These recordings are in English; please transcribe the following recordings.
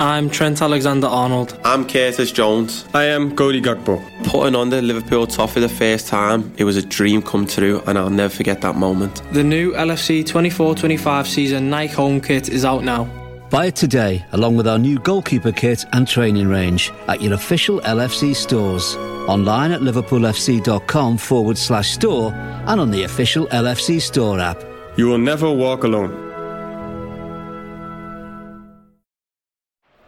I'm Trent Alexander Arnold. I'm Curtis Jones. I am Cody Gakpo. Putting on the Liverpool top for the first time, it was a dream come true, and I'll never forget that moment. The new LFC 24 25 season Nike home kit is out now. Buy it today, along with our new goalkeeper kit and training range, at your official LFC stores. Online at liverpoolfc.com forward slash store and on the official LFC store app. You will never walk alone.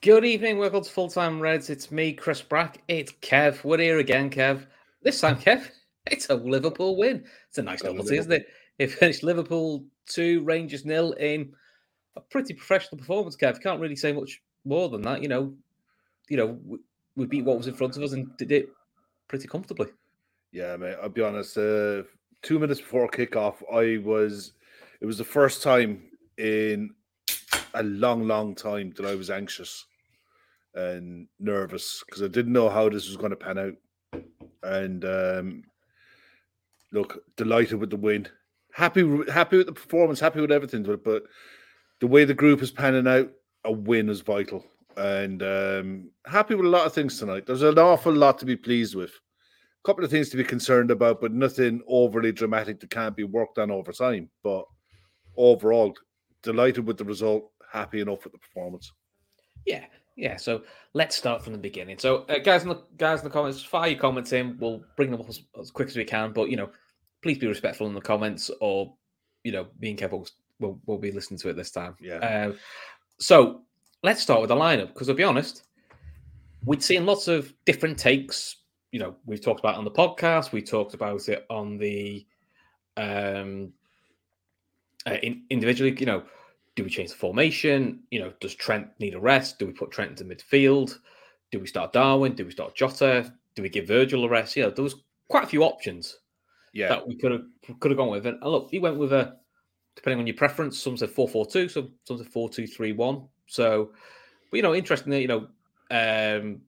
Good evening, welcome to Full Time Reds. It's me, Chris Brack. It's Kev. We're here again, Kev. This time, Kev, it's a Liverpool win. It's a nice novelty, isn't it? It finished Liverpool 2, Rangers nil in a pretty professional performance, Kev. Can't really say much more than that. You know, you know, we, we beat what was in front of us and did it pretty comfortably. Yeah, mate. I'll be honest. Uh, two minutes before kickoff, I was. It was the first time in a long, long time that I was anxious and nervous because I didn't know how this was going to pan out. And um, look, delighted with the win. Happy, happy with the performance. Happy with everything. But, the way the group is panning out, a win is vital. And um, happy with a lot of things tonight. There's an awful lot to be pleased with. A couple of things to be concerned about, but nothing overly dramatic that can't be worked on over time. But overall, delighted with the result. Happy enough with the performance. Yeah, yeah. So let's start from the beginning. So, uh, guys, in the guys in the comments, fire your comments in. We'll bring them up as, as, quick as we can. But you know, please be respectful in the comments, or you know, being careful. We'll, we'll be listening to it this time. Yeah. Uh, so let's start with the lineup because, I'll be honest, we'd seen lots of different takes. You know, we've talked about it on the podcast. We talked about it on the um uh, in, individually. You know do we change the formation? You know, does Trent need a rest? Do we put Trent into midfield? Do we start Darwin? Do we start Jota? Do we give Virgil a rest? You know, there was quite a few options. Yeah, that we could have could have gone with. And look, he went with a depending on your preference. Some said four four two, some some said four two three one. So, but you know, interestingly, you know, um,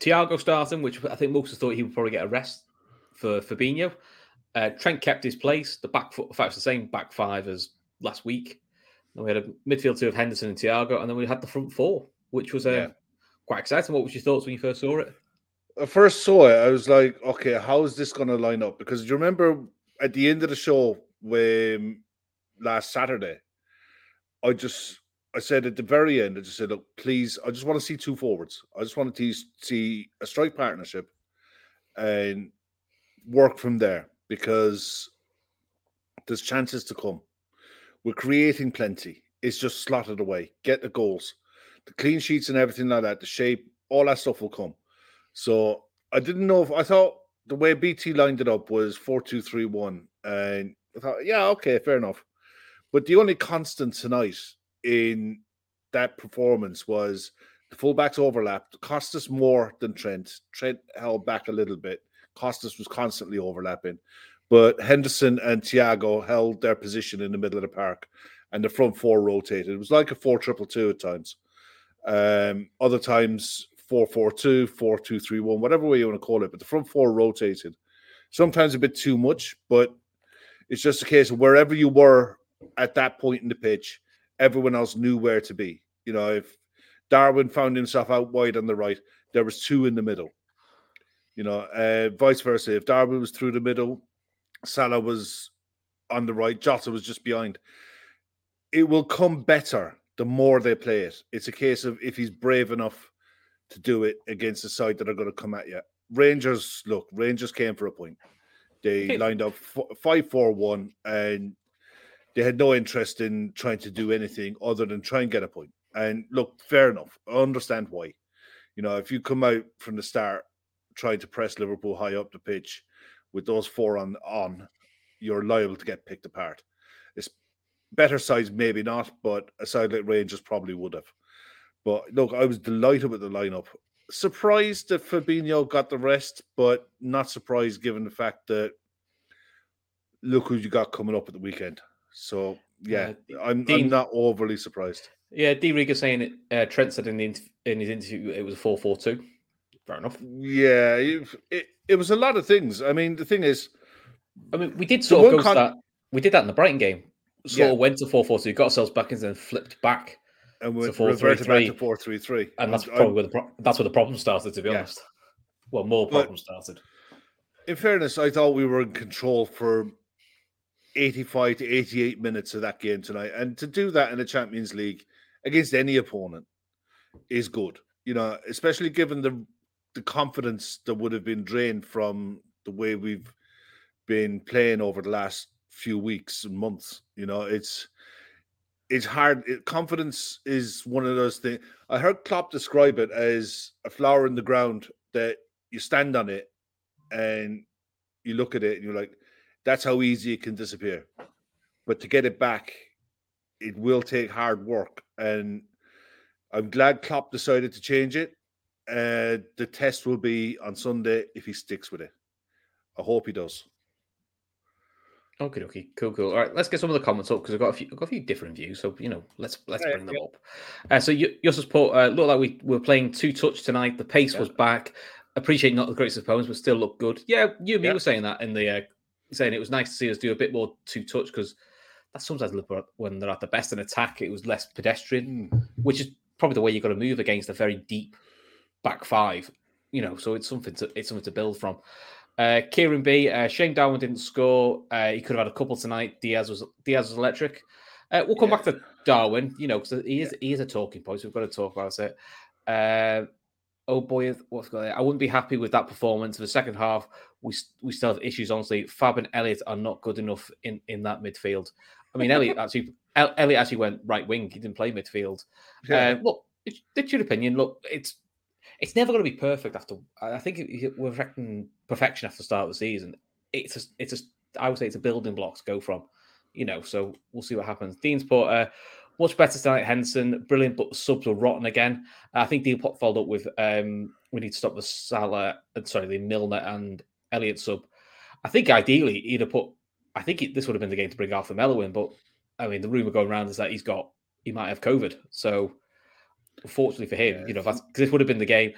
Thiago starting, which I think most thought he would probably get a rest for Fabinho. Uh, Trent kept his place. The back foot, in fact, it's the same back five as last week. And we had a midfield two of Henderson and Thiago, and then we had the front four, which was uh, yeah. quite exciting. What was your thoughts when you first saw it? I first saw it, I was like, okay, how is this going to line up? Because you remember at the end of the show when last Saturday, I just I said at the very end, I just said, look, please, I just want to see two forwards. I just want to see a strike partnership and work from there because there's chances to come. We're creating plenty. It's just slotted away. Get the goals, the clean sheets, and everything like that. The shape, all that stuff will come. So I didn't know if I thought the way BT lined it up was four two three one, and I thought, yeah, okay, fair enough. But the only constant tonight in that performance was the fullbacks overlapped, cost us more than Trent. Trent held back a little bit. Costas was constantly overlapping but Henderson and Thiago held their position in the middle of the park, and the front four rotated. It was like a four triple two at times. Um, other times four four two, four two three one, whatever way you want to call it. But the front four rotated. Sometimes a bit too much, but it's just a case of wherever you were at that point in the pitch, everyone else knew where to be. You know, if Darwin found himself out wide on the right, there was two in the middle You know, uh, vice versa. If Darwin was through the middle, Salah was on the right, Jota was just behind. It will come better the more they play it. It's a case of if he's brave enough to do it against the side that are going to come at you. Rangers, look, Rangers came for a point. They lined up five, four, one, and they had no interest in trying to do anything other than try and get a point. And look, fair enough. I understand why. You know, if you come out from the start trying to press Liverpool high up the pitch with those four on on, you're liable to get picked apart. It's better sides, maybe not, but a side like Rangers probably would have. But look, I was delighted with the lineup. Surprised that Fabinho got the rest, but not surprised given the fact that look who you got coming up at the weekend. So yeah, uh, I'm, Dean, I'm not overly surprised. Yeah, D. Riga saying it. Uh, Trent said in the in his interview it was a four four two. Fair enough. Yeah, it, it, was a lot of things. I mean, the thing is, I mean, we did sort of go con- that. We did that in the Brighton game. Sort yeah. of went to four four two, got ourselves back and then flipped back and we reverted back to four three three. And that's probably where the pro- that's where the problem started. To be yeah. honest, well, more problems started. In fairness, I thought we were in control for 85 to 88 minutes of that game tonight. And to do that in the Champions League against any opponent is good. You know, especially given the the confidence that would have been drained from the way we've been playing over the last few weeks and months. You know, it's it's hard. It, confidence is one of those things. I heard Klopp describe it as a flower in the ground that you stand on it and you look at it and you're like, that's how easy it can disappear. But to get it back, it will take hard work. And I'm glad Klopp decided to change it. Uh, the test will be on Sunday if he sticks with it. I hope he does. Okay, okay, cool, cool. All right, let's get some of the comments up because I've got a few, I've got a few different views. So you know, let's let's bring them up. Uh, so your support uh, looked like we were playing two touch tonight. The pace yeah. was back. Appreciate not the greatest of opponents, but still look good. Yeah, you and me yeah. were saying that in the uh, saying it was nice to see us do a bit more two touch because that's sometimes when they're at the best in attack. It was less pedestrian, mm. which is probably the way you got to move against a very deep back five. You know, so it's something to it's something to build from. Uh, Kieran B. Uh, Shane Darwin didn't score. Uh, he could have had a couple tonight. Diaz was Diaz was electric. Uh, we'll come yeah. back to Darwin, you know, because he is yeah. he is a talking point. So we've got to talk about it. Uh, oh boy, what's going on? I wouldn't be happy with that performance. For the second half, we we still have issues. Honestly, Fab and Elliott are not good enough in in that midfield. I mean, Elliott actually Elliott actually went right wing. He didn't play midfield. Yeah. Uh, look, it's your opinion. Look, it's it's never going to be perfect after. I think we're expecting perfection after the start of the season. It's a, it's a, I would say it's a building block to go from, you know. So we'll see what happens. Dean's Porter, much better tonight. Henson, brilliant, but subs are rotten again. I think Dean Pop followed up with um, we need to stop the Salah, uh, sorry, the Milner and Elliott sub. I think ideally he'd have put. I think this would have been the game to bring Arthur Melo in, but I mean the rumor going around is that he's got he might have COVID. So Fortunately for him, you know, because this would have been the game.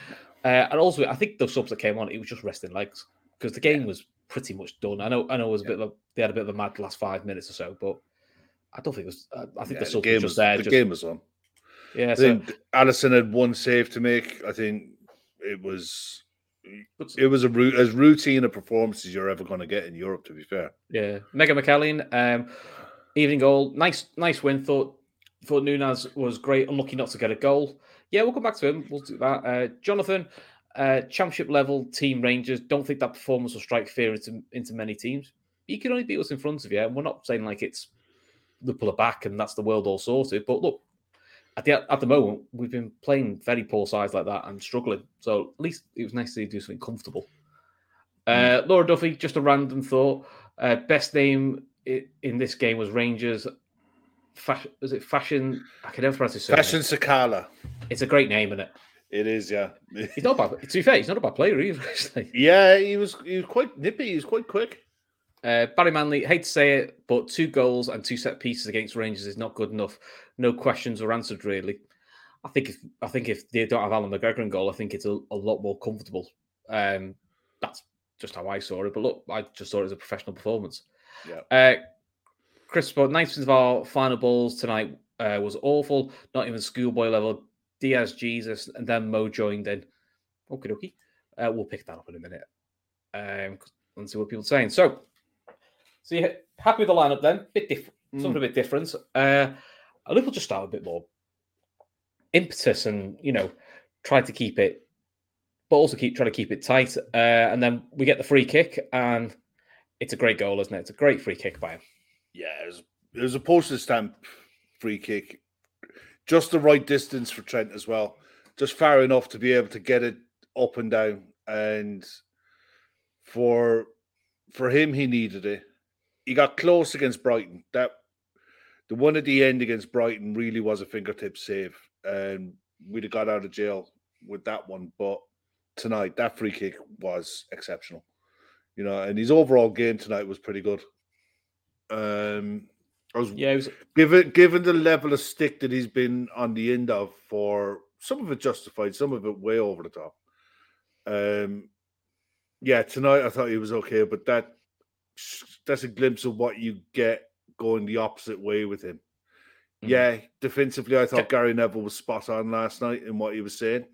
Uh, and also, I think those subs that came on, it was just resting legs because the game yeah. was pretty much done. I know, I know, it was a bit of a, they had a bit of a mad last five minutes or so, but I don't think it was. I think yeah, the subs the was just there. The just, game was on. Yeah, I so, think Alisson had one save to make. I think it was it was a as routine a performance as you're ever going to get in Europe. To be fair, yeah. Mega McCallan, um, evening goal, nice, nice win. Thought thought Nunez was great, unlucky not to get a goal. Yeah, we'll come back to him. We'll do that. Uh, Jonathan, uh, championship level team Rangers. Don't think that performance will strike fear into, into many teams. You can only beat us in front of you. And we're not saying like it's the pull back and that's the world all sorted. But look, at the at the moment, we've been playing very poor sides like that and struggling. So at least it was nice to do something comfortable. Uh, Laura Duffy, just a random thought. Uh, best name in this game was Rangers fashion, is it fashion? I can never pronounce his surname. Fashion Sakala. It's a great name, isn't it? It is, yeah. he's not bad. To be fair, he's not a bad player either. yeah, he was. He was quite nippy. He was quite quick. Uh, Barry Manley, hate to say it, but two goals and two set pieces against Rangers is not good enough. No questions were answered really. I think if I think if they don't have Allan McGregor in goal, I think it's a, a lot more comfortable. Um, that's just how I saw it. But look, I just saw it as a professional performance. Yeah. Uh, Chris Sport, 90% of our final balls tonight uh, was awful, not even schoolboy level. Diaz, Jesus, and then Mo joined in. Okay, dokie. Uh, we'll pick that up in a minute um, and see what people are saying. So, so you're happy with the lineup then? Bit different, something a bit different. Uh, Liverpool just start a bit more impetus and you know try to keep it, but also keep trying to keep it tight. Uh, and then we get the free kick, and it's a great goal, isn't it? It's a great free kick by him. Yeah, it was, it was a postage stamp free kick, just the right distance for Trent as well, just far enough to be able to get it up and down. And for for him, he needed it. He got close against Brighton. That the one at the end against Brighton really was a fingertip save, and we'd have got out of jail with that one. But tonight, that free kick was exceptional. You know, and his overall game tonight was pretty good. Um, I was Yeah, it was given given the level of stick that he's been on the end of for some of it justified, some of it way over the top. Um, yeah, tonight I thought he was okay, but that that's a glimpse of what you get going the opposite way with him. Mm. Yeah, defensively, I thought. Gary Neville was spot on last night in what he was saying.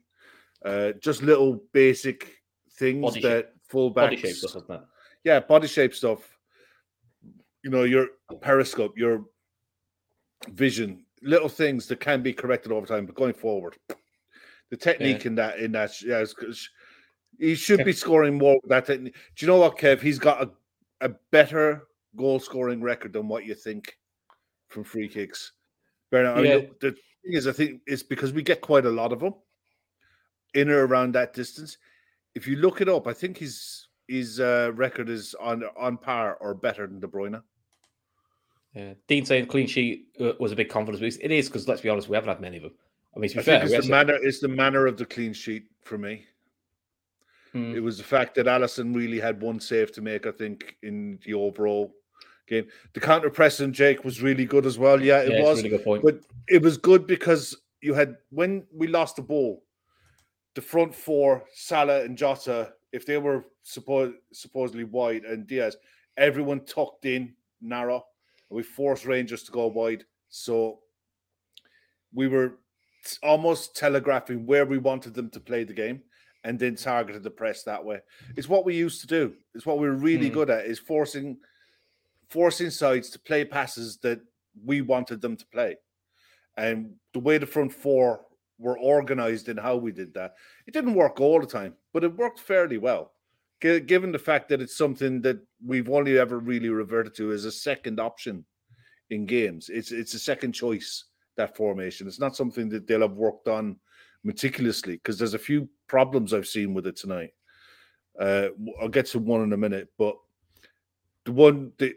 Uh, just little basic things Body shape- that fullbacks, body shape stuff, yeah, body shape stuff. You know, your periscope, your vision, little things that can be corrected over time, but going forward, the technique in that in that yeah, it's- he should be scoring more that technique. Do you know what, Kev? He's got a, a better goal scoring record than what you think from free kicks. Bernard, I mean, Yeah. the, the thing is, I think it's because we get quite a lot of them in or around that distance. If you look it up, I think his his uh, record is on on par or better than De Bruyne. Yeah. Dean saying clean sheet uh, was a big confidence boost. It is because let's be honest, we haven't had many of them. I mean, to be I fair, it's the manner. It's the manner of the clean sheet for me. Hmm. It was the fact that Alisson really had one save to make. I think in the overall game, the counter pressing Jake was really good as well. Yeah, it Yeah, was. really good point. But it was good because you had when we lost the ball, the front four, Salah and Jota, if they were suppo- supposedly wide and Diaz, everyone tucked in narrow. And we forced Rangers to go wide. So we were almost telegraphing where we wanted them to play the game and then targeted the press that way. It's what we used to do. It's what we we're really Hmm. good at is forcing forcing sides to play passes that we wanted them to play. And the way the front four were organized in how we did that, it didn't work all the time, but it worked fairly well. Gi- Given the fact that it's something that we've only ever really reverted to as a second option in games, it's it's a second choice that formation. It's not something that they'll have worked on meticulously because there's a few problems I've seen with it tonight. Uh, I'll get to one in a minute, but the one the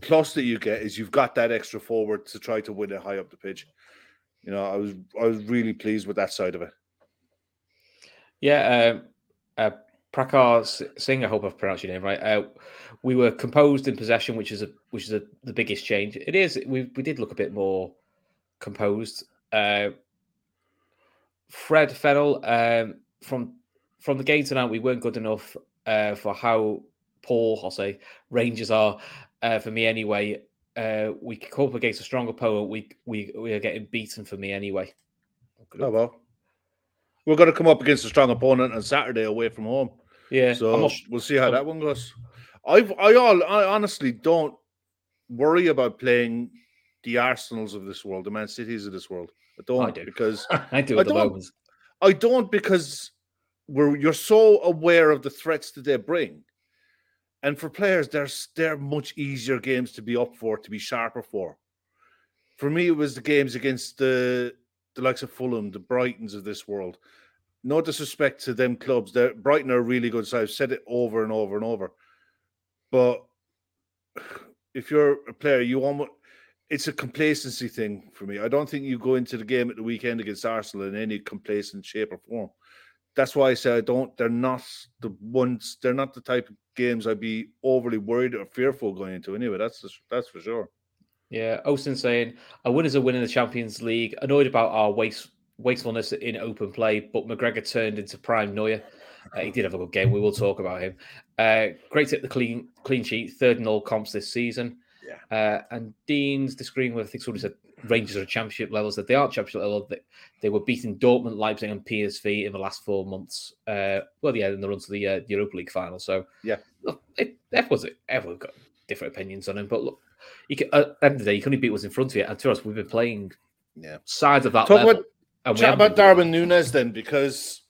plus that you get is you've got that extra forward to try to win it high up the pitch. You know, I was I was really pleased with that side of it. Yeah, um, uh, Prakar Singh. I hope I've pronounced your name right. Uh, we were composed in possession, which is a which is a, the biggest change. It is. We we did look a bit more composed. Uh, Fred Fennell um, from from the game tonight, we weren't good enough uh, for how poor I'll say Rangers are uh, for me anyway. Uh, we could come up against a strong opponent. We we we are getting beaten for me anyway. Oh well, we're going to come up against a strong opponent on Saturday away from home. Yeah, So not- we'll see how I'm- that one goes. I've I all I honestly don't worry about playing the Arsenals of this world, the Man Cities of this world. I don't I do. because I do I don't. I don't because we're you're so aware of the threats that they bring. And for players, there's they're much easier games to be up for, to be sharper for. For me, it was the games against the the likes of Fulham, the Brightons of this world. No disrespect to them clubs. They're, Brighton are really good side. I've said it over and over and over. But if you're a player, you almost it's a complacency thing for me. I don't think you go into the game at the weekend against Arsenal in any complacent shape or form. That's why I say I don't. They're not the ones. They're not the type of games I'd be overly worried or fearful going into. Anyway, that's just, that's for sure. Yeah, Austin saying a win is a win in the Champions League. Annoyed about our waste wastefulness in open play, but McGregor turned into prime Neuer. Uh, he did have a good game. We will talk about him. Uh, great hit the clean clean sheet, third in all comps this season. Yeah. Uh, and Dean's disagreeing with I think somebody said Rangers are championship levels. That they are championship level. That they were beating Dortmund, Leipzig, and PSV in the last four months. Uh, well, yeah, in the run to the uh, Europa League final. So Yeah. look, it, everyone's everyone's got different opinions on him. But look, you can, at the end of the day, you can only beat what's in front of you. And to us, we've been playing Yeah. sides of that Talk level. about chat haven't about Darwin Nunez then, because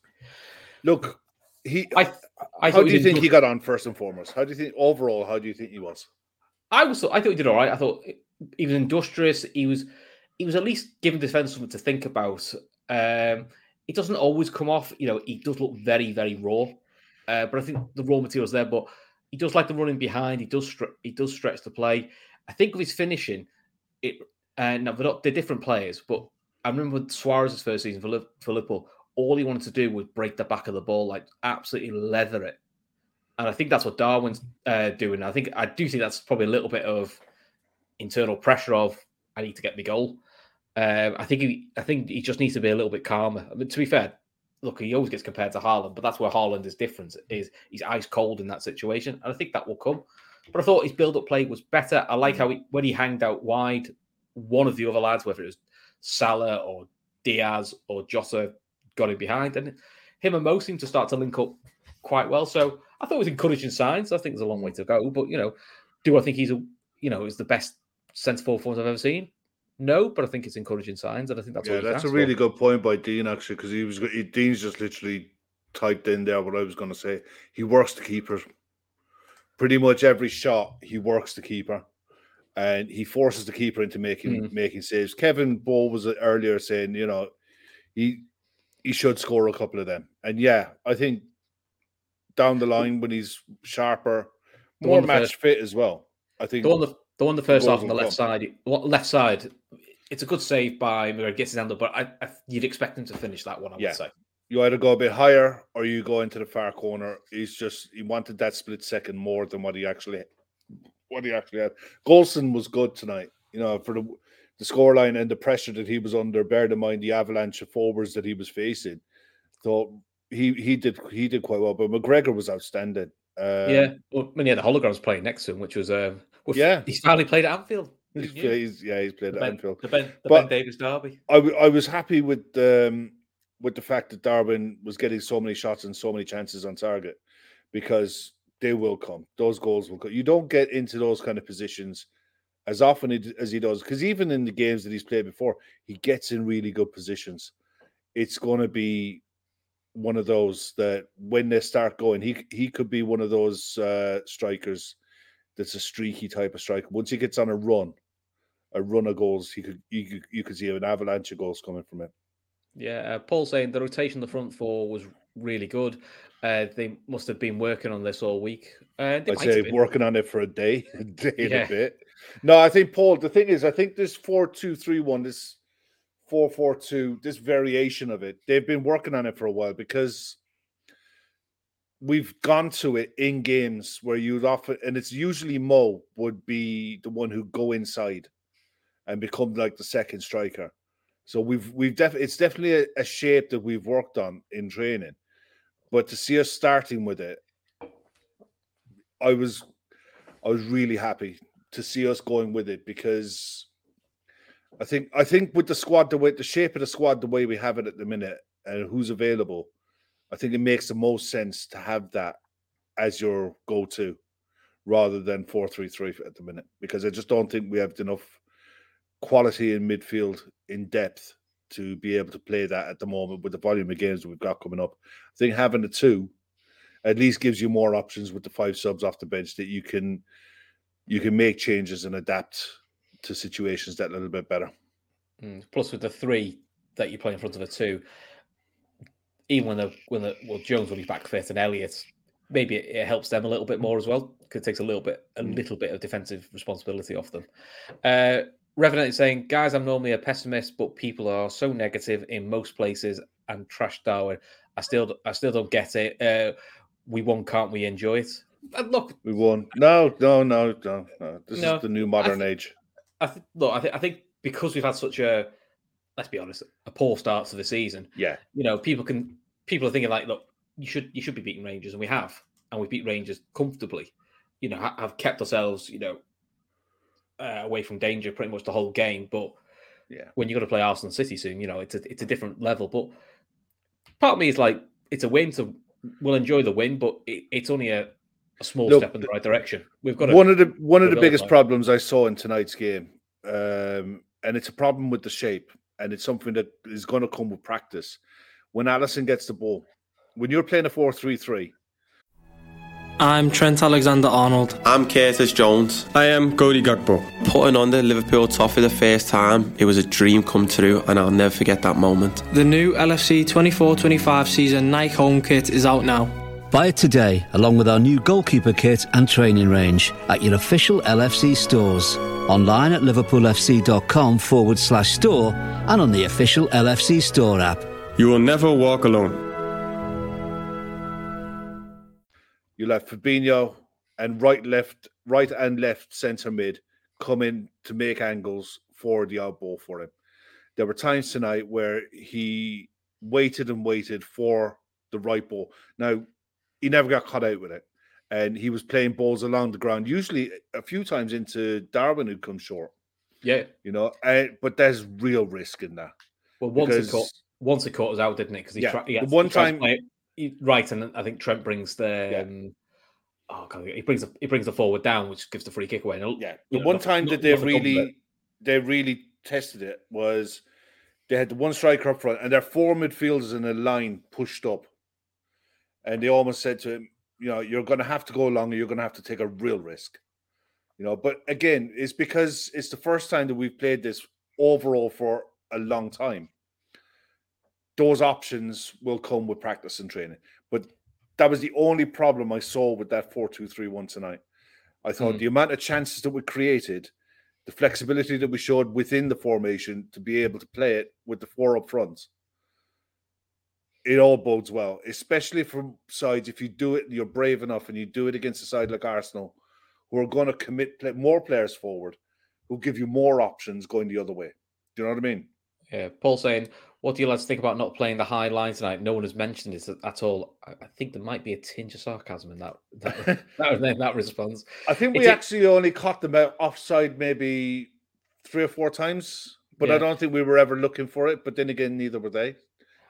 look, he. I, I how do you think good- he got on first and foremost? How do you think overall? How do you think he was? I was. I thought he did all right. I thought he was industrious. He was. He was at least giving defense something to think about. Um, it doesn't always come off. You know, he does look very, very raw. Uh, but I think the raw material's there. But he does like the running behind. He does. Stre- he does stretch the play. I think with his finishing, it. Uh, now they're not. They're different players. But I remember Suarez's first season for, Liv- for Liverpool. All he wanted to do was break the back of the ball, like absolutely leather it. And I think that's what Darwin's uh, doing. I think I do think that's probably a little bit of internal pressure of I need to get the goal. Um, I think he, I think he just needs to be a little bit calmer. I mean, to be fair, look, he always gets compared to Haaland, but that's where Haaland is different. Is he's ice cold in that situation, and I think that will come. But I thought his build-up play was better. I like how he, when he hanged out wide, one of the other lads, whether it was Salah or Diaz or Jota, got him behind, and him and Mo seem to start to link up quite well. So I thought it was encouraging signs. I think there's a long way to go, but you know, do I think he's a you know is the best centre forward I've ever seen? No, but I think it's encouraging signs, and I think that's yeah, that's a really for. good point by Dean actually, because he was he, Dean's just literally typed in there what I was going to say. He works the keeper. Pretty much every shot, he works the keeper, and he forces the keeper into making Mm. making saves. Kevin Ball was earlier saying, you know, he he should score a couple of them, and yeah, I think down the line when he's sharper, more match first- fit as well. I think The one, the, the one, the first half on the left come. side, what- left side. It's a good save by Murray, gets his hand up, but I, I, you'd expect him to finish that one. I Yeah. would say. you either go a bit higher or you go into the far corner. He's just he wanted that split second more than what he actually what he actually had. Goldson was good tonight, you know, for the the scoreline and the pressure that he was under. Bear in mind the avalanche of forwards that he was facing. So he he did he did quite well, but McGregor was outstanding. Um, yeah, well, I mean, yeah, the holograms playing next to him, which was uh, well, Yeah. he's finally played at Anfield. He's, knew? he's- yeah, he's played the at Ben, Anfield. the Ben, the Ben Davies derby. I, w- I was happy with um, with the fact that Darwin was getting so many shots and so many chances on target because they will come. Those goals will come. You don't get into those kind of positions as often as he does because even in the games that he's played before, he gets in really good positions. It's going to be one of those that when they start going, he he could be one of those uh, strikers that's a streaky type of striker. Once he gets on a run, a run of goals, he could you could, you could see an avalanche of goals coming from him. Yeah, uh, Paul saying the rotation the front four was really good. Uh, they must have been working on this all week. Uh, I'd say working on it for a day, a day and a bit. No, I think Paul. The thing is, I think this four two three one, this four four two, this variation of it, they've been working on it for a while because we've gone to it in games where you'd often, and it's usually Mo would be the one who go inside and become like the second striker. So we've we've definitely it's definitely a, a shape that we've worked on in training, but to see us starting with it, I was I was really happy to see us going with it because I think I think with the squad the way the shape of the squad the way we have it at the minute and who's available, I think it makes the most sense to have that as your go-to rather than four three three at the minute because I just don't think we have enough quality in midfield in depth to be able to play that at the moment with the volume of games that we've got coming up. I think having the two at least gives you more options with the five subs off the bench that you can you can make changes and adapt to situations that a little bit better. Mm, Plus, with the three that you play in front of the two, even when the when the well Jones will be back fit and Elliott, maybe it, it helps them a little bit more as well because it takes a little bit a little bit of defensive responsibility off them. Uh, Revenant is saying, guys, I'm normally a pessimist, but people are so negative in most places and trash Darwin. I still I still don't get it. Uh, we won, can't we enjoy it? And look, We won. No, no, no, no, no. This No, is the new I modern age. I th- look, I, th- I think because we've had such a let's be honest, a poor start to the season. Yeah. you know, people can people are thinking like, look, you should you should be beating Rangers, and we have, and we beat Rangers comfortably. You know, ha- have kept ourselves, you know, uh, away from danger pretty much the whole game. But Yeah. when you got to play Arsenal City soon, you know it's a it's a different level. But part of me is like, it's a win, so we'll enjoy the win, but it, it's only a, a small Look, step in the right direction. We've got to, one of the one of the biggest problems I saw in tonight's game, um, and it's a problem with the shape, and it's something that is going to come with practice. When Alisson gets the ball, when you're playing a four-three-three, I'm Trent Alexander Arnold. I'm Curtis Jones. I am Cody Gakpo. Putting on the Liverpool top for the first time, it was a dream come true, and I'll never forget that moment. The new LFC 24 25 season Nike home kit is out now. Buy it today, along with our new goalkeeper kit and training range, at your official LFC stores. Online at liverpoolfc.com forward slash store and on the official LFC store app. You will never walk alone. You'll have Fabinho and right, left, right and left centre mid come in to make angles for the out ball for him. There were times tonight where he waited and waited for the right ball. Now, he never got caught out with it. And he was playing balls along the ground, usually a few times into Darwin, who'd come short, yeah. you know. Uh, but there's real risk in that. Well, once it caught, once it caught us out, didn't it? Because he, Yeah, tried, he had- one he time- play he- right, and I think Trent brings the. Yeah. Um, oh god, he brings the, he brings the forward down, which gives the free kick away. And, Yeah, you the know, one nothing- time that they really they really tested it was they had the one striker up front and their four midfielders in a line pushed up, and they almost said to him, "You know, you're going to have to go along, or you're going to have to take a real risk." You know, but again, it's because it's the first time that we've played this overall for a long time. Those options will come with practice and training, but that was the only problem I saw with that four-two-three-one tonight. I thought Mm. the amount of chances that we created, the flexibility that we showed within the formation to be able to play it with the four up front, it all bodes well, especially from sides. If you do it, you're brave enough, and you do it against a side like Arsenal, who are going to commit play, more players forward, who give you more options going the other way. Do you know what I mean? Yeah, Paul saying, "What do you lads think about not playing the high line tonight?" No one has mentioned it at all. I, think there might be a tinge of sarcasm in that that that, that response. I think we It's a- actually only caught them out offside maybe three or four times, but I don't think we were ever looking for it. But then again, neither were they.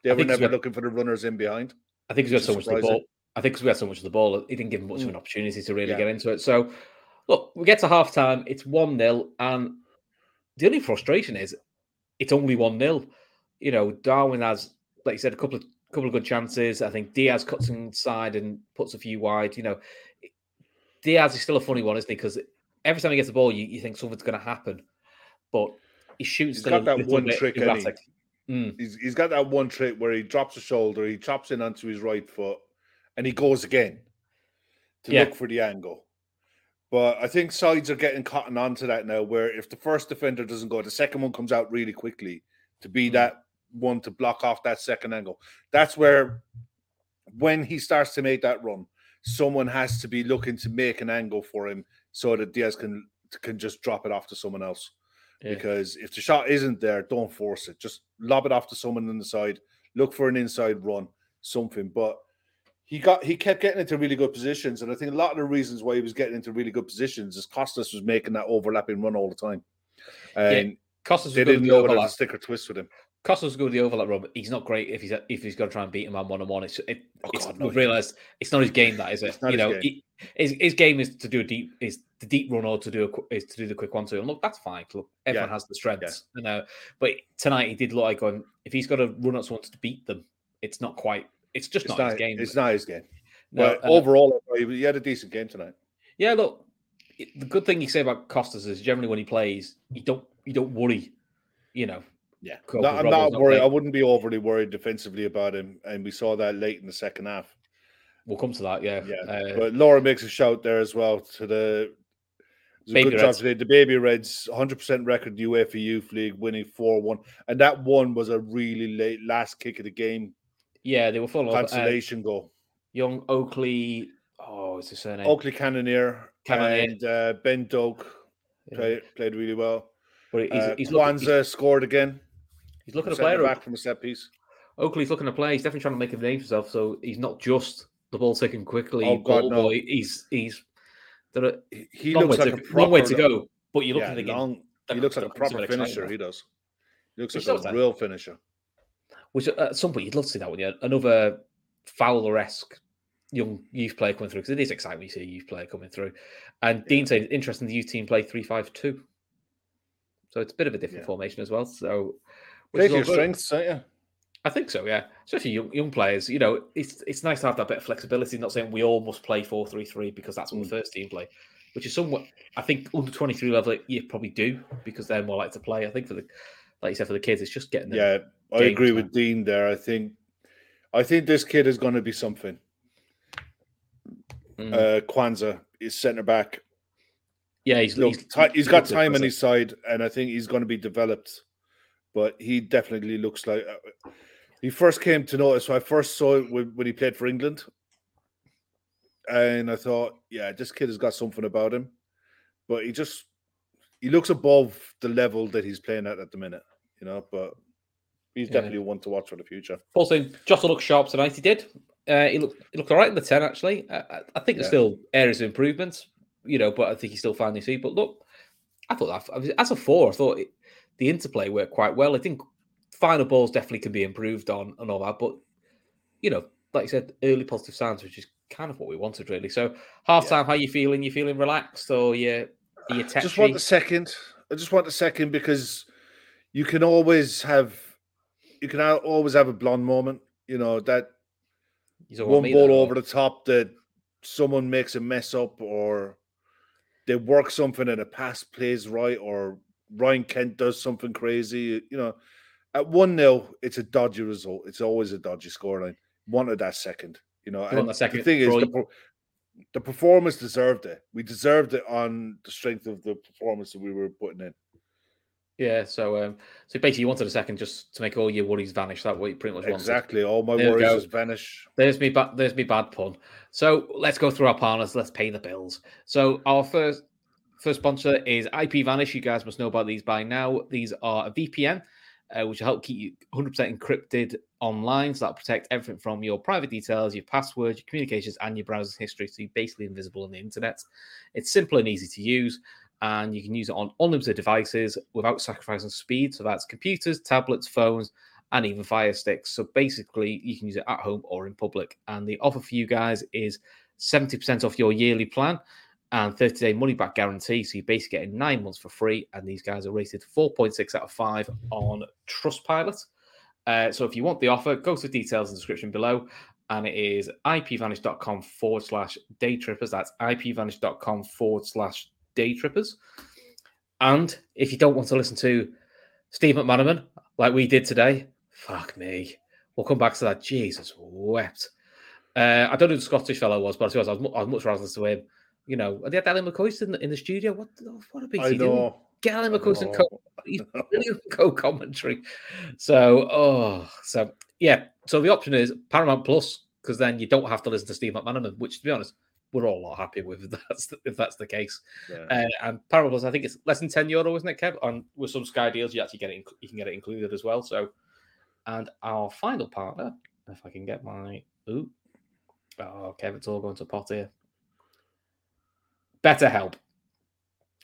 They were never got- looking for the runners in behind. I think he's got so much of the ball. I think because we had so much of the ball, he didn't give him much of Mm. an opportunity to really Yeah. get into it. So, look, we get to half time. It's one 0 and the only frustration is it's only one 0 You know, Darwin has, like you said, a couple of couple of good chances. I think Diaz cuts inside and puts a few wide. You know, Diaz is still a funny one, isn't he? Because every time he gets the ball, you, you think something's going to happen, but he shoots. He's got that one trick, He? Mm. He's, he's got that one trick where he drops a shoulder, he chops in onto his right foot, and he goes again to Yeah. look for the angle. But I think sides are getting cotton onto that now, where if the first defender doesn't go, the second one comes out really quickly to be Mm. that one to block off that second angle. That's where, when he starts to make that run, someone has to be looking to make an angle for him so that Diaz can can just drop it off to someone else. Yeah. Because if the shot isn't there, don't force it. Just lob it off to someone on the side. Look for an inside run, something. But he got he kept getting into really good positions, and I think a lot of the reasons why he was getting into really good positions is Costas was making that overlapping run all the time, and Costas was they didn't know whether to stick or twist with him. Costas good with the overlap run, but he's not great if he's if he's got to try and beat him on one on one. It's it, Oh, it's God, no, we've realised it's not his game. That is it. You his know, game. he, his his game is to do a deep is the deep run or to do a is to do the quick one two. And look, that's fine. Look, everyone Yeah. has the strengths. You know, but tonight he did look like going if he's got to run at someone to beat them, it's not quite. It's just It's not, not, his game. It's not his game. No, but and- overall, he had a decent game tonight. Yeah, look, the good thing you say about Costas is generally when he plays, you don't you don't worry. You know, Yeah, I'm not worried. I wouldn't be overly worried defensively about him, and we saw that late in the second half. we'll come to that. Yeah, Yeah, Uh, but Laura makes a shout there as well to the. Baby good job Reds. today. The Baby Reds, 100% record UEFA Youth League, winning 4 1. And that one was a really late last kick of the game, yeah, they were full of uh, consolation goal. young Oakley. Oh, what's his surname? Oakley Cannonier, Cannonier. and uh, Ben Doak Yeah. played, played really well. But he's, Uh, he's, Quansah scored again. He's looking to play. back from a set piece. Oakley's looking to play. He's definitely trying to make a name for himself. So he's not just the ball taken quickly. Oh, God, ball no. boy. He's he's there are He, long, looks way like to, a long way to go. But you're Yeah, looking again. long, that he looks like a comes- comes a proper finisher. He does. He looks like a that. real finisher. Which uh, at some point you'd love to see that one. Yeah, another Fowler-esque young youth player coming through because it is exciting when you see a youth player coming through. And Dean said, interesting, the youth team play three-five-two, so it's a bit of a different Yeah. formation as well. So, Play to your good. strengths, don't you? I think so, yeah. Especially young, young players, you know, it's it's nice to have that bit of flexibility. Not saying we all must play four three three because that's what the first team play, which is somewhat. I think under twenty three level you probably do because they're more likely to play. I think for the like you said for the kids, it's just getting. Yeah, I agree now. with Dean there. I think, I think this kid is going to be something. Mm. Uh, Quansah is centre back. yeah, he's, Look, he's, he's got time on his side, and I think he's going to be developed. But he definitely looks like uh, he first came to notice. So I first saw it when, when he played for England, and I thought, yeah, this kid has got something about him. But he just he looks above the level that he's playing at at the minute, you know. But he's Yeah. definitely one to watch for the future. Also, Jota looked sharp tonight. He did. Uh, he looked he looked all right in the ten actually. I, I- think there's Yeah. still areas of improvement, you know, but I think he's still finding his feet. But look, I thought that as a four, I thought the interplay worked quite well. I think final balls definitely can be improved on and all that, but you know, like you said, early positive signs, which is kind of what we wanted really. So half time, how you feeling? You feeling relaxed or you are you just want the second. I just want the second because you can always have you can always have a blonde moment. You know that You don't want one ball over the top that someone makes a mess up or they work something and a pass plays right or Ryan Kent does something crazy. You know, at one 0 it's a dodgy result. It's always a dodgy scoreline. Wanted that second. You know, and that second, the thing is, the, the performance deserved it. We deserved it on the strength of the performance that we were putting in. Yeah, so um, so basically, you wanted a second just to make all your worries vanish. That what you pretty much wanted. Exactly. All my There worries just vanish. There's me, ba- there's me bad pun. So let's go through our partners. Let's pay the bills. So our first first sponsor is IPVanish. You guys must know about these by now. These are a VPN, uh, which will help keep you 100% encrypted online. So that'll protect everything from your private details, your passwords, your communications, and your browser's history. So you're basically invisible on the internet. It's simple and easy to use. And you can use it on unlimited devices without sacrificing speed. So that's computers, tablets, phones, and even Fire Sticks. So basically, you can use it at home or in public. And the offer for you guys is 70% off your yearly plan and 30 day money back guarantee. So you're basically getting nine months for free. And these guys are rated 4.6 out of 5 on Trustpilot. Uh, so if you want the offer, go to the details in the description below. And it is ipvanish.com forward slash day trippers. That's ipvanish.com forward slash day trippers. And if you don't want to listen to Steve McManaman like we did today, fuck me. We'll come back to that. Jesus wept. Uh, I don't know who the Scottish fellow was, but I was, I was much rather to him. You know, they had Alan McCoist in the, in the studio. What what a big I know. Get Alan McCoist and co- he's co-commentary. So, oh, so yeah. So the option is Paramount Plus because then you don't have to listen to Steve McManaman, which, to be honest, we're all a lot happy with if that's the, if that's the case. Yeah. Uh, and Paramount Plus, I think it's less than ten euro, isn't it, Kev? On with some Sky deals, you actually get it. You can get it included as well. So, and our final partner, if I can get my ooh, oh, Kev, it's all going to pot here. BetterHelp.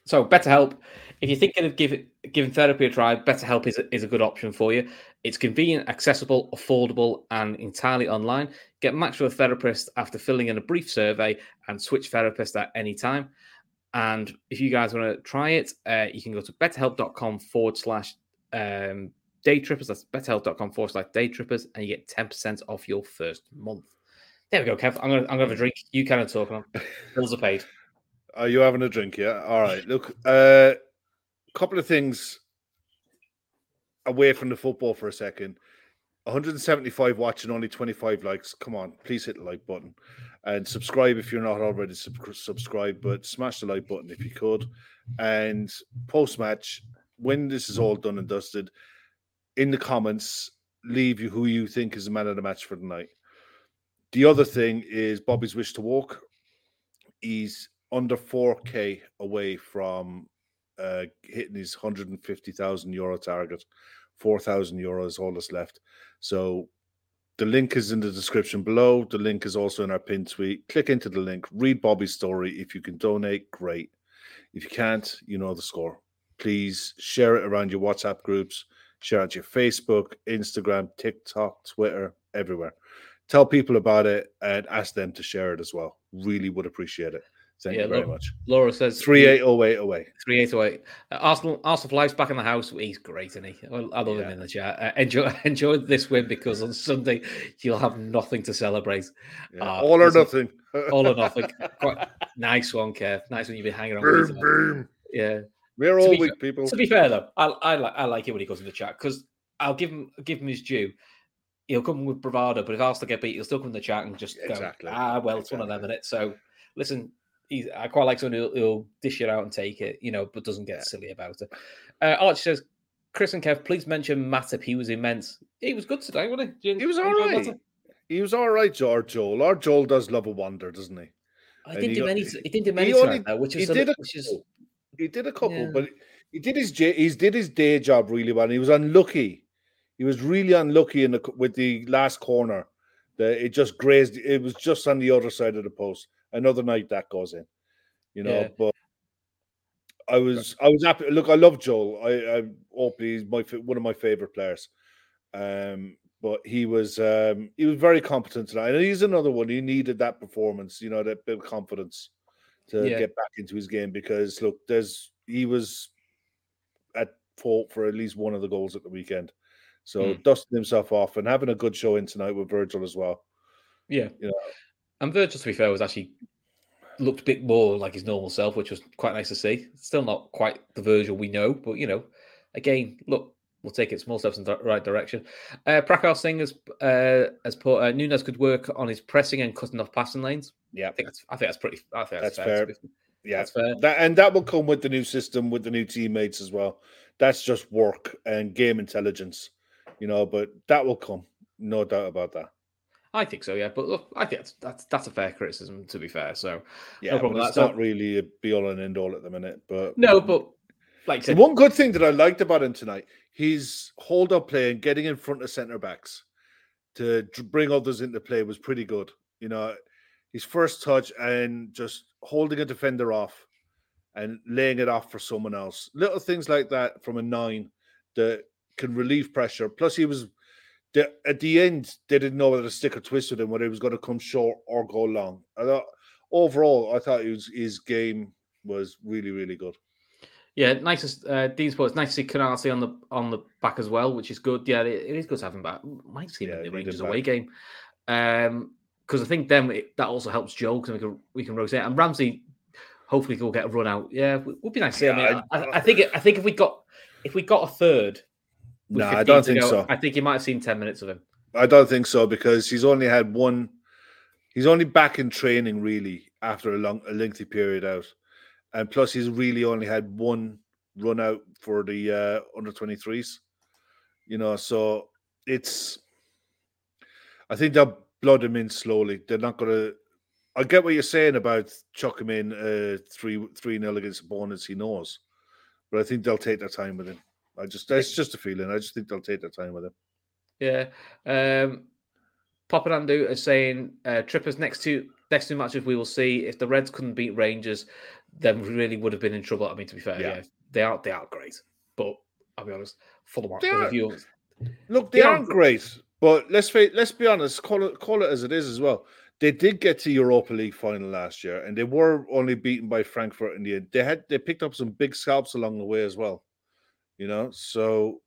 So BetterHelp, if you're thinking of giving giving therapy a try, BetterHelp is a, is a good option for you. It's convenient, accessible, affordable, and entirely online. Get matched with a therapist after filling in a brief survey and switch therapist at any time. And if you guys want to try it, uh, you can go to betterhelp.com forward slash um, day trippers. That's betterhelp.com forward slash day trippers, and you get 10% off your first month. There we go, Kev. I'm to I'm gonna have a drink. You kind of talk. Bills are paid. Are you having a drink? Yeah. All right. Look, a uh, couple of things away from the football for a second. 175 watching, only 25 likes. Come on, please hit the like button and subscribe if you're not already sub- subscribed. But smash the like button if you could. And post match, when this is all done and dusted, in the comments, leave you who you think is the man of the match for the night. The other thing is Bobby's wish to walk. He's under 4k away from uh, hitting his 150,000 euro target. 4,000 euros all that's left. So the link is in the description below. The link is also in our pin tweet. Click into the link, read Bobby's story. If you can donate, great. If you can't, you know the score. Please share it around your WhatsApp groups, Share it to your Facebook, Instagram, TikTok, Twitter, everywhere. Tell people about it and ask them to share it as well. Really would appreciate it. Thank Yeah, you very Laura- much. Laura says Three eight oh eight away. Three eight oh eight. Uh, Arsenal, Arsenal life's back in the house. He's great, isn't he? I, I love him in the chat. Uh, enjoy, enjoy this win because on Sunday you'll have nothing to celebrate. Yeah, Ah, all or nothing. All or nothing. Quite nice one, Kev. Nice when you've been hanging on. boom, with boom. Yeah. We're all weak people. To be fair though, I, I like I like it when he goes in the chat because I'll give him give him his due. He'll come with bravado, but if Arsenal get beat, he'll still come in the chat and just go, ah, well, it's one of them, isn't it? So listen, he's, I quite like someone who'll, who'll dish it out and take it, you know, but doesn't get silly about it. Uh, Archie says, Chris and Kev, please mention Matip. He was immense. He was good today, wasn't he? You He was all right. Matip? He was all right, Our Joel. Our Joel does love a wonder, doesn't he? I didn't he do many. He didn't do he many only- which he is a did a which is couple. He did a couple, Yeah. but he did his he's did his day job really well. And he was unlucky. He was really unlucky in the with the last corner. That it just grazed. It was just on the other side of the post. Another night that goes in, you know. Yeah. But I was I was happy. Look, I love Joel. I I hope he's my one of my favorite players. Um, but he was um he was very competent tonight, and he's another one. He needed that performance, you know, that bit of confidence to Yeah. get back into his game because look, there's he was at fault for at least one of the goals at the weekend. So Mm. dusting himself off and having a good show in tonight with Virgil as well. Yeah. You know. And Virgil, to be fair, was actually looked a bit more like his normal self, which was quite nice to see. Still not quite the Virgil we know, but you know, again, look, we'll take it small steps in the right direction. Uh, Prakar Singh has, uh, has put uh, Nunez could work on his pressing and cutting off passing lanes. Yeah, I think that's, I think that's pretty. I think that's, That's fair. fair. Yeah, That's fair. That and that will come with the new system, with the new teammates as well. That's just work and game intelligence, you know. But that will come, no doubt about that. I think so, yeah. But look, I think that's that's, that's a fair criticism, to be fair. So Yeah, no problem but with it's. So- not really a be all and end all at the minute. But no, but like said, one good thing that I liked about him tonight, his hold up play and getting in front of centre backs to bring others into play was pretty good. You know, his first touch and just holding a defender off and laying it off for someone else. Little things like that from a nine that can relieve pressure. Plus, he was the, at the end, they didn't know whether to stick or twist with him, whether he was going to come short or go long. I thought overall, I thought his, his game was really, really good. Yeah, nice. Uh, Dean Sports, nice to see Canarsie on the on the back as well, which is good. Yeah, it, it is good to have him back. Might see him Yeah, in the Rangers away game, um, because I think then it, that also helps Joe because we can we can rotate and Ramsey. Hopefully, he'll get a run out. Yeah, it would be nice to see. I mean, Yeah, I, I- think I think if we got if we got a third, No, I don't think go, so. I think you might have seen ten minutes of him. I don't think so because he's only had one. He's only back in training really after a long, a lengthy period out, and plus he's really only had one run out for the uh, under twenty threes. You know, so it's. I think they'll blood him in slowly. They're not going to. I get what you're saying about chuck him in uh, three three nil against opponents he knows, but I think they'll take their time with him. I just that's just a feeling. I just think they'll take their time with him. Yeah. Um Papanandu is saying uh Trippers next two next two matches we will see. If the Reds couldn't beat Rangers, then we really would have been in trouble. I mean, to be fair, Yeah. yeah, they are they are great. But I'll be honest, Fulham are They the are. review. Look, they They aren't aren't- great, but let's let's be honest. Call it call it as it is as well. They did get to Europa League final last year, and they were only beaten by Frankfurt in the end. They had they picked up some big scalps along the way as well. You know, so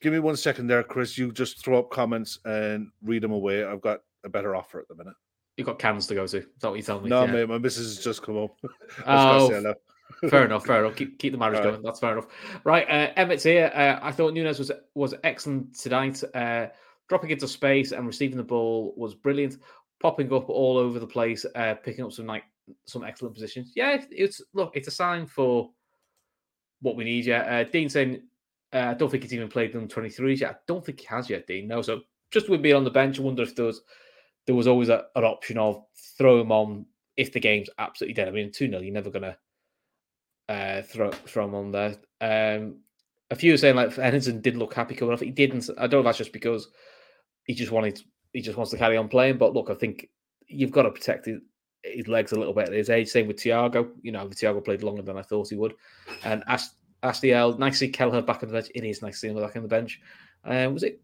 give me one second there, Chris. You just throw up comments and read them away. I've got a better offer at the minute. You've got cans to go to. Is that what you're telling me? No, Yeah. mate, my missus has just come up. I was gonna Oh, fair enough, fair enough. Keep keep the marriage All right. going. That's fair enough. Right, uh, Emmett's here. Uh, I thought Nunez was was excellent tonight. Uh, dropping into space and receiving the ball was brilliant. Popping up all over the place, uh, picking up some like some excellent positions. Yeah, it's look, it's a sign for what we need. Yeah, uh, Dean saying, uh, I don't think he's even played twenty threes yet. I don't think he has yet, Dean. No, so just with being on the bench, I wonder if there was there was always a, an option of throw him on if the game's absolutely dead. I mean, two 0 you're never gonna uh, throw throw him on there. Um, a few are saying like Henderson did look happy coming off. He didn't. I don't know that's just because he just wanted he just wants to carry on playing. But look, I think you've got to protect his, legs a little bit at his age. Same with Thiago. You know, Thiago played longer than I thought he would. And Ash Ashley L. Nice to see Kelleher back on the bench. It is nice to see him back on the bench. Um, was it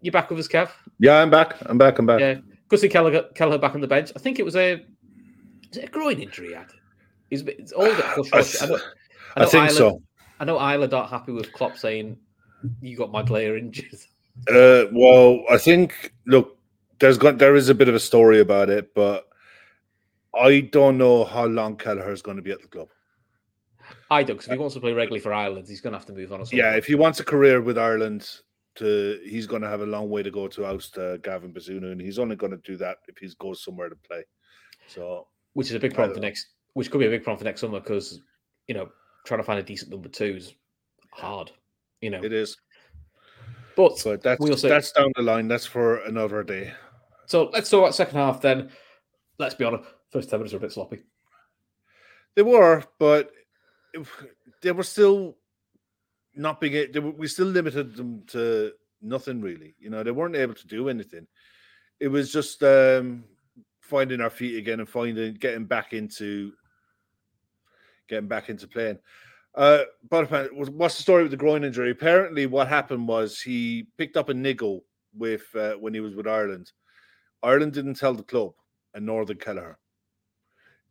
you back with us, Kev? Yeah, I'm back. I'm back. I'm back. Yeah, good to see Kelleher, Kelleher back on the bench. I think it was a is it a groin injury he had? He's, it's all that hush hush. I, know, I think so. I know Ireland aren't happy with Klopp saying you got my player injured. Uh, well, I think look, there's got there is a bit of a story about it, but I don't know how long Kelleher is going to be at the club. I don't, because if he wants to play regularly for Ireland, he's going to have to move on. Yeah, if he wants a career with Ireland, to he's going to have a long way to go to oust uh, Gavin Bazunu, and he's only going to do that if he goes somewhere to play. So, which is a big problem for next, which could be a big problem for next summer because you know trying to find a decent number two is hard. You know, it is. But, but that's we'll that's down the line. That's for another day. So let's talk about second half then. Let's be honest, first ten minutes are a bit sloppy. They were, but they were still not being. Were, we still limited them to nothing really. You know, they weren't able to do anything. It was just um, finding our feet again and finding getting back into getting back into playing. Uh, but what's the story with the groin injury? Apparently, what happened was he picked up a niggle with uh, when he was with Ireland. Ireland didn't tell the club, and nor did Kelleher.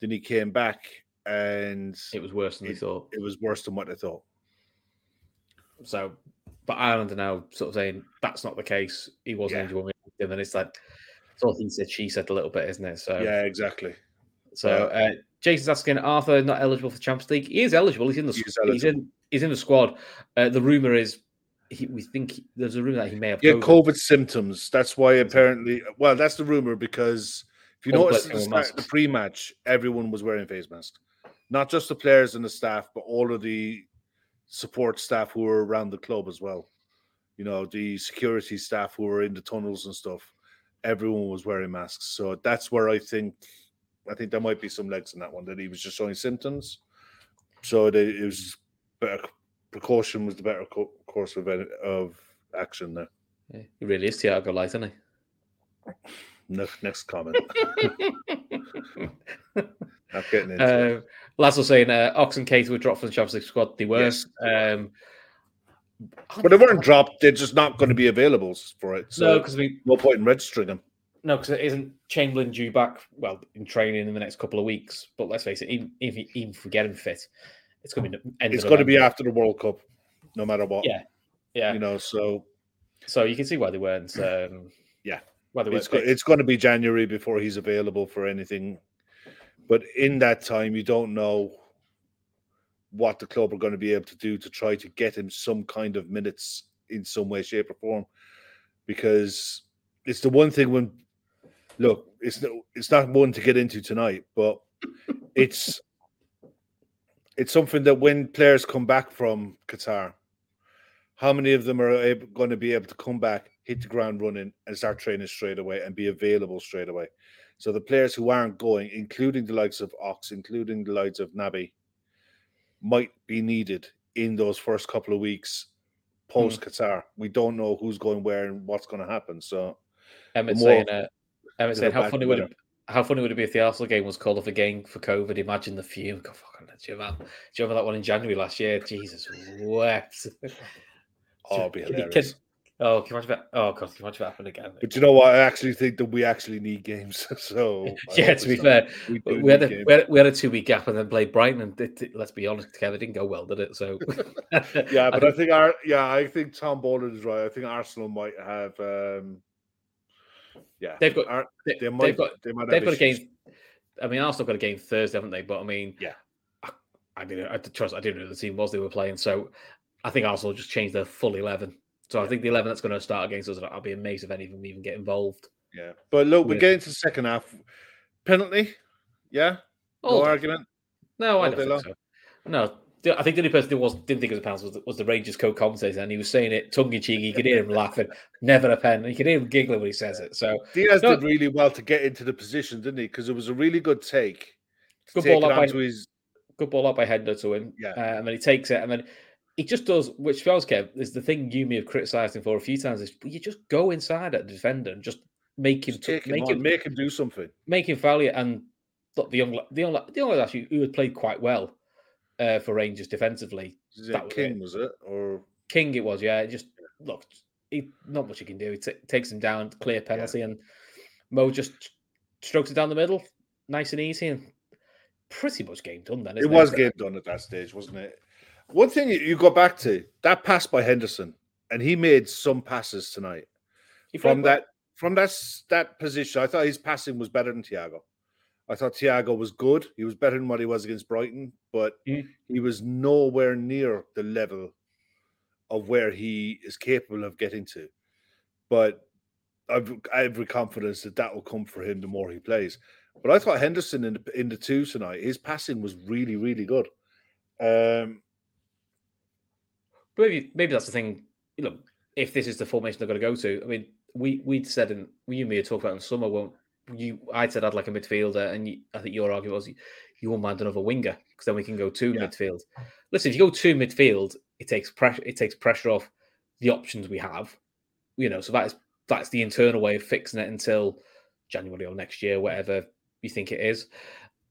Then he came back, and it was worse than it, they thought. It was worse than what they thought. So, but Ireland are now sort of saying that's not the case. He wasn't yeah. injured, and then it's like it's all he said, she said a little bit, isn't it? So yeah, exactly. So uh, Jason's asking Arthur not eligible for Champions League. He is eligible. He's in the he's, he's in he's in the squad. Uh, the rumor is he, we think he, there's a rumor that he may have yeah COVID. COVID symptoms. That's why apparently. Well, that's the rumor because if you notice the, the pre-match, everyone was wearing face masks. Not just the players and the staff, but all of the support staff who were around the club as well. You know, the security staff who were in the tunnels and stuff. Everyone was wearing masks. So that's where I think I think there might be some legs in that one that he was just showing symptoms. So they, it was better precaution was the better co- course of of action there. Yeah, he really is Thiago Light, isn't he? Next, next comment. Not getting into uh, it. Lazo saying uh, Ox and Keita were dropped from the Champions League squad. They were. Yes. Um, but they weren't dropped. They're just not going to be available for it. So no, because we no point in registering them. No, because it isn't Chamberlain due back, well, in training in the next couple of weeks. But let's face it, even, even, even if we get him fit, it's going to be. it's going to be after the World Cup, no matter what. Yeah. Yeah. You know, so. So you can see why they weren't. Um, yeah. Why it's, go, it's going to be January before he's available for anything. But in that time, you don't know what the club are going to be able to do to try to get him some kind of minutes in some way, shape, or form. Because it's the one thing when look, it's no, it's not one to get into tonight, but it's it's something that when players come back from Qatar, how many of them are able, going to be able to come back, hit the ground running, and start training straight away and be available straight away? So the players who aren't going, including the likes of Ox, including the likes of Naby, might be needed in those first couple of weeks post Qatar. Mm. We don't know who's going where and what's going to happen. So Emmett saying, uh, Emmett saying, how funny would it, how funny would it be if the Arsenal game was called off again for COVID? Imagine the fume. God, fucking, do, you remember, do you remember that one in January last year? Jesus wept. oh, be hilarious. Can, oh, can you imagine that? Oh, God, can you imagine that happen again? But you know what? I actually think that we actually need games. so yeah, to be fair, we, we had, a, we, had, we had a two week gap and then played Brighton, and it, it, let's be honest, together didn't go well, did it? So yeah, but I, I think our yeah, I think Tom Bowler is right. I think Arsenal might have. um yeah, they've got they, they might, they've got they might they've got issues. a game. I mean, Arsenal got a game Thursday, haven't they? But I mean, yeah, I, I didn't I trust. I didn't know the team was they were playing, so I think Arsenal just changed their full eleven. So I think the eleven that's going to start against us, I'll be amazed if any of them even get involved. Yeah, but look, we're getting to the second half. Penalty, yeah, no argument. No, I don't think so. No, I think the only person who was didn't think it was a penalty was, was the Rangers co-commentator, and he was saying it tongue in cheek. You could hear him laughing, never a pen. You could hear him giggling when he says it. So Diaz no, did really well to get into the position, didn't he? Because it was a really good take. Good ball up by his... good ball up by Hendo to him. Yeah, uh, and then he takes it, and then he just does. Which feels Kev is the thing you may have criticised him for a few times. Is you just go inside at the defender and just make him, just t- make him, make him do something, make him foul you. And look, the young, the young, the young actually who had played quite well uh, for Rangers defensively. Is it That was King, it. was it? Or King, it was, yeah. Just look, he, not much he can do. He t- takes him down, clear penalty, and Mo just strokes it down the middle, nice and easy, and pretty much game done. Then it was game done at that stage, wasn't it? One thing you- go back to that pass by Henderson, and he made some passes tonight from that from that that position. I thought his passing was better than Thiago. I thought Thiago was good. He was better than what he was against Brighton, but Mm. he was nowhere near the level of where he is capable of getting to. But I've every confidence that that will come for him the more he plays. But I thought Henderson in the in the two tonight, his passing was really really good. Um, maybe maybe that's the thing. You know, if this is the formation they're going to go to, I mean, we we'd said in we and me had talked about in summer. Won't you? I said I'd like a midfielder, and you, I think your argument was you, you won't mind another winger because then we can go two Yeah. midfield. Listen, if you go two midfield, it takes pressure. It takes pressure off the options we have. You know, so that is that's the internal way of fixing it until January or next year, whatever you think it is.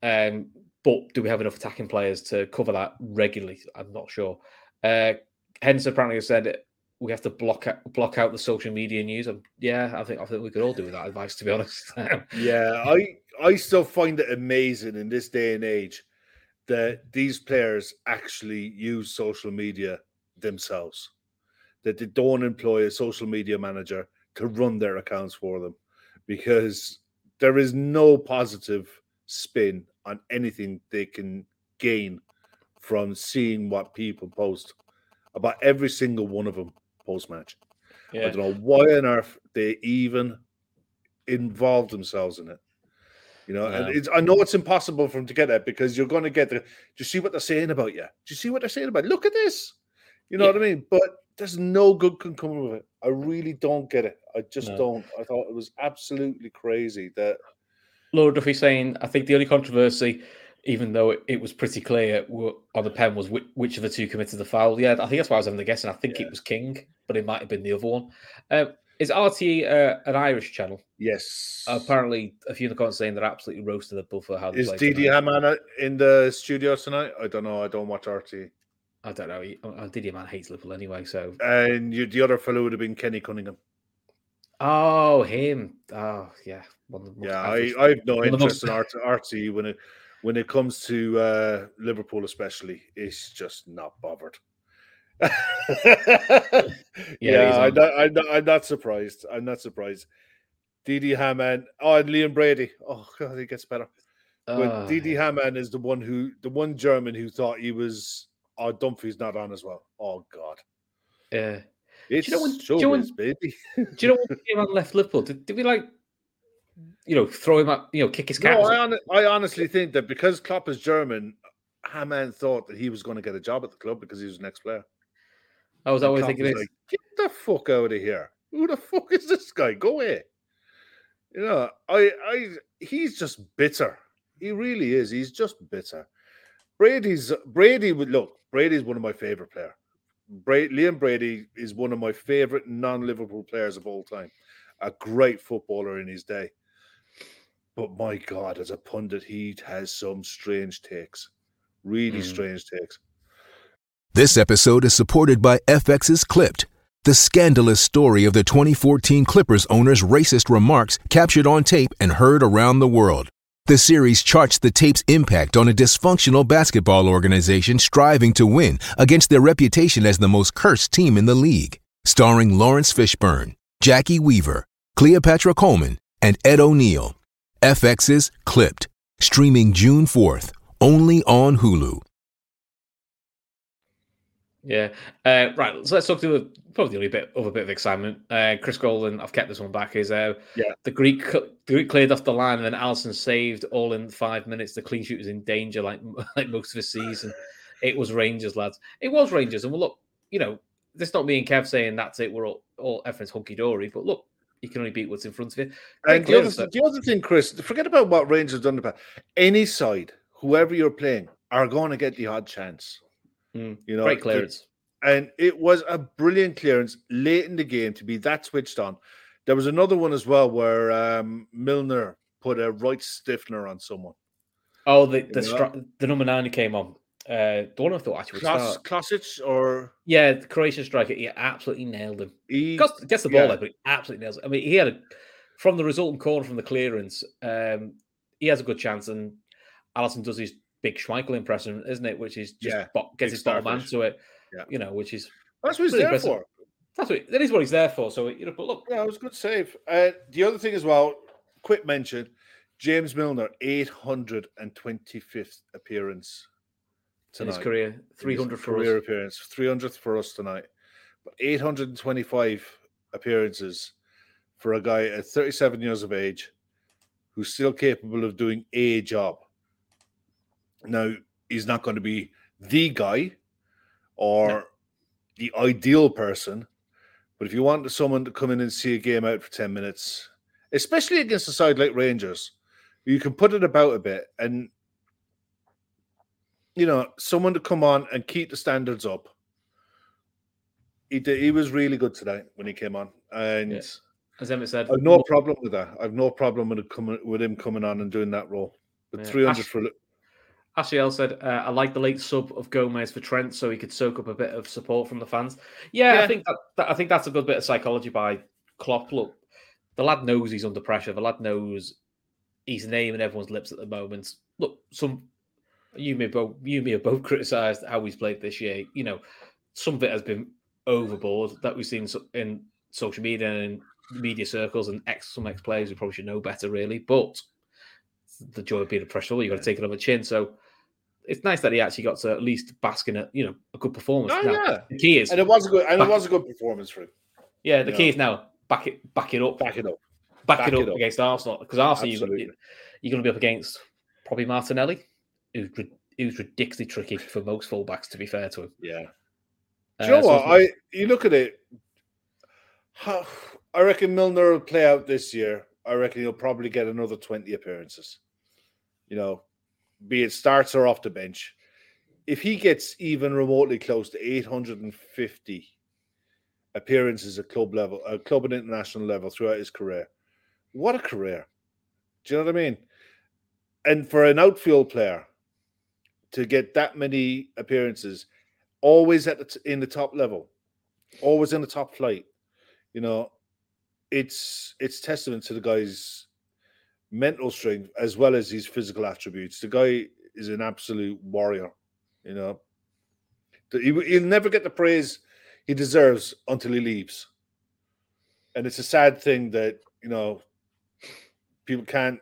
Um, but do we have enough attacking players to cover that regularly? I'm not sure. Uh, Henderson apparently said we have to block out, block out the social media news. Yeah, I think I think we could all do with that advice, to be honest. Yeah, I I still find it amazing in this day and age that these players actually use social media themselves. That they don't employ a social media manager to run their accounts for them because there is no positive spin on anything they can gain from seeing what people post about every single one of them post match. I don't know why on earth they even involved themselves in it. You know, and it's, I know it's impossible for them to get that because you're going to get the. Do you see what they're saying about you? Do you see what they're saying about? Look at this. You know Yeah. what I mean? But there's no good can come of it. I really don't get it. I just No. don't. I thought it was absolutely crazy that. Laura Duffy saying I think the only controversy, even though it, it was pretty clear on the pen, was which, which of the two committed the foul. Yeah, I think that's why I was having the guess, and I think Yeah. it was King, but it might have been the other one. Um, is RT uh, an Irish channel? Yes. Apparently, a few in the comments saying they're absolutely roasted the bull for how they Didi tonight. Hamann in the studio tonight? I don't know. I don't watch RT. I don't know. He, uh, Didi Hamann hates Liverpool anyway, so And you, the other fellow would have been Kenny Cunningham. Oh, him. Oh, yeah. One of the most Yeah, I, I have no one of the interest in art, RT when it when it comes to uh, Liverpool, especially. It's just not bothered. yeah, he's I'm, not, I'm, not, I'm not surprised. I'm not surprised. Didi Hamann, oh, and Liam Brady. Oh God, it gets better. But Didi yeah. Hamann is the one who, the one German who thought he was. Oh, Dunphy's not on as well. Oh God, Yeah. it's you know when- do you know when- baby. Do you know when Didi Hamann left Liverpool? Did, did we like, you know, throw him up, you know, kick his cap? No, I, hon- I honestly think that because Klopp is German, Hamann thought that he was going to get a job at the club because he was the next player. I was always Klopp thinking was like, get the fuck out of here. Who the fuck is this guy? Go away. You know, I, I, he's just bitter. He really is. He's just bitter. Brady's Brady would look. Brady's one of my favorite player. Bra- Liam Brady is one of my favorite non-Liverpool players of all time. A great footballer in his day. But my God, as a pundit, he has some strange takes. Really Mm. strange takes. This episode is supported by FX's Clipped, the scandalous story of the 2014 Clippers owner's racist remarks captured on tape and heard around the world. The series charts the tape's impact on a dysfunctional basketball organization striving to win against their reputation as the most cursed team in the league. Starring Laurence Fishburne, Jacki Weaver, Cleopatra Coleman, and Ed O'Neill. FX's Clipped, streaming June 4th, only on Hulu. Yeah. Uh, right. So let's talk to the, probably the only bit of a bit of excitement. Uh, Chris Golden, I've kept this one back, is uh, Yeah. the Greek the Greek cleared off the line and then Alisson saved all in five minutes. The clean sheet was in danger like like most of the season. It was Rangers, lads. It was Rangers. And well, look, you know, this not me and Kev saying that's it. We're all, all everything's hunky dory. But look, you can only beat what's in front of you. And the other, the other thing, Chris, forget about what Rangers have done in the past. Any side, whoever you're playing, are going to get the odd chance. Mm, You know, Great clearance. and it was a brilliant clearance late in the game to be that switched on. There was another one as well where um, Milner put a right stiffener on someone. Oh, the the, stri- the number nine came on. Uh, I thought actually Klas, start. Klasic or Yeah, the Croatian striker, he absolutely nailed him. he? Gets, gets the ball yeah. there, but he absolutely nails it. I mean, he had a from the resultant corner from the clearance. Um, he has a good chance, and Alisson does his big Schmeichel impression, isn't it? Which is just Yeah, bo- gets his bottom man to it. Yeah. you know, which is That's what he's there impressive. for. that's what that is what he's there for. So you know, but look, Yeah, it was a good save. Uh, the other thing as well, quick mention: James Milner, eight hundred and twenty-fifth appearance in his career, In his three hundred for career us. appearance, three hundredth for us tonight, but eight hundred and twenty-five appearances for a guy at thirty-seven years of age who's still capable of doing a job. Now he's not going to be the guy or No. the ideal person, but if you want someone to come in and see a game out for ten minutes, especially against a side like Rangers, you can put it about a bit and you know, someone to come on and keep the standards up. He did, he was really good today when he came on, and Yeah. As Emmett said, I've no problem with that. I've no problem with it coming with him coming on and doing that role. But Yeah. three hundred Ash- for Ashley L said, uh, "I like the late sub of Gomez for Trent, so he could soak up a bit of support from the fans." Yeah, Yeah. I think that, that- I think that's a good bit of psychology by Klopp. Look, the lad knows he's under pressure. The lad knows his name in everyone's lips at the moment. Look, some you may both you may have both criticised how he's played this year. You know, some of it has been overboard that we've seen in social media and media circles and ex some ex players who probably should know better, really. But the joy of being a professional, you got to take it on the chin. So it's nice that he actually got to at least bask in a you know a good performance. Oh, Now, yeah. The key is and it was a good and it was a good performance for him. yeah, the you key know. is now back it back it up, Back it up. back, back it, up it up. against Arsenal because Arsenal you're, Absolutely. gonna- you're going to be up against probably Martinelli, who's ri- who's ridiculously tricky for most fullbacks. To be fair to him, Yeah. Uh, you know so what? I you look at it. How, I reckon Milner will play out this year. I reckon he'll probably get another twenty appearances. You know, be it starts or off the bench. If he gets even remotely close to eight hundred and fifty appearances at club level, uh, club and international level throughout his career, what a career! Do you know what I mean? And for an outfield player to get that many appearances, always at the t- in the top level, always in the top flight. You know, it's it's testament to the guy's mental strength as well as his physical attributes. The guy is an absolute warrior. You know, he, he'll never get the praise he deserves until he leaves, and it's a sad thing that you know people can't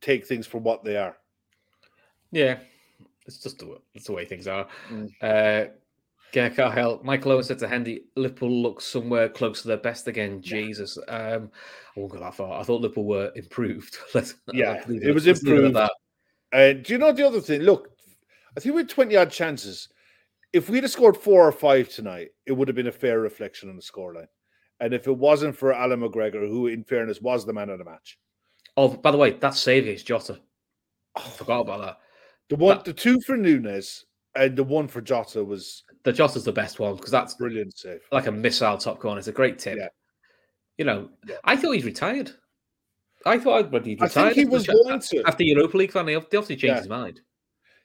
take things for what they are. yeah, it's just the, it's the way things are. Mm. Uh, Cahill, Michael Owen said to Hendy, Liverpool looks somewhere close to their best again. Jesus, um, I won't go that far. I thought Liverpool were improved. Let's, Yeah, leave it was let's improved. that. And do you know the other thing? Look, I think we had 20 odd chances. If we'd have scored four or five tonight, it would have been a fair reflection on the scoreline. And if it wasn't for Allan McGregor, who in fairness was the man of the match, Oh, by the way, that's save against Jota. I forgot about that. The one, That- the two for Nunez and the one for Jota was The Jota's the best one because that's brilliant save. like a missile top corner. It's a great tip. Yeah. You know, Yeah. I thought he's retired. I thought when he'd I retired think he was the- going to. after Europa League final. He obviously changed Yeah. his mind.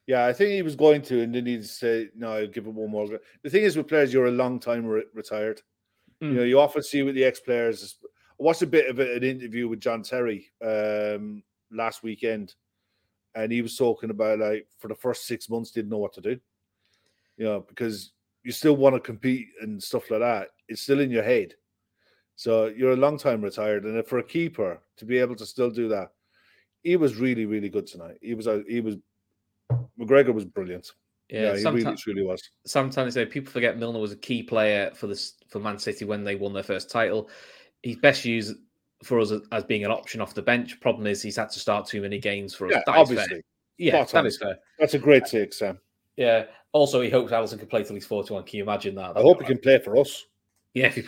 Yeah, I think he was going to, and then he'd say, "No, I'll give it one more." The thing is, with players, you're a long time re- retired. Mm. You know, you often see with the ex-players. I watched a bit of an interview with John Terry um, last weekend, and he was talking about like for the first six months didn't know what to do. You know, because you still want to compete and stuff like that. It's still in your head. So you're a long time retired, and for a keeper to be able to still do that, he was really, really good tonight. He was, a- he was, McGregor was brilliant. Yeah, Yeah, he really, truly was. sometimes they people forget Milner was a key player for this for Man City when they won their first title. He's best used for us as, being an option off the bench. Problem is he's had to start too many games for us. Yeah, That obviously. Yeah, that is fair. That's a great take, Sam. Yeah. Also, he hopes Alisson can play till he's 41. Can you imagine that? I hope he can play for us. Yeah, if he,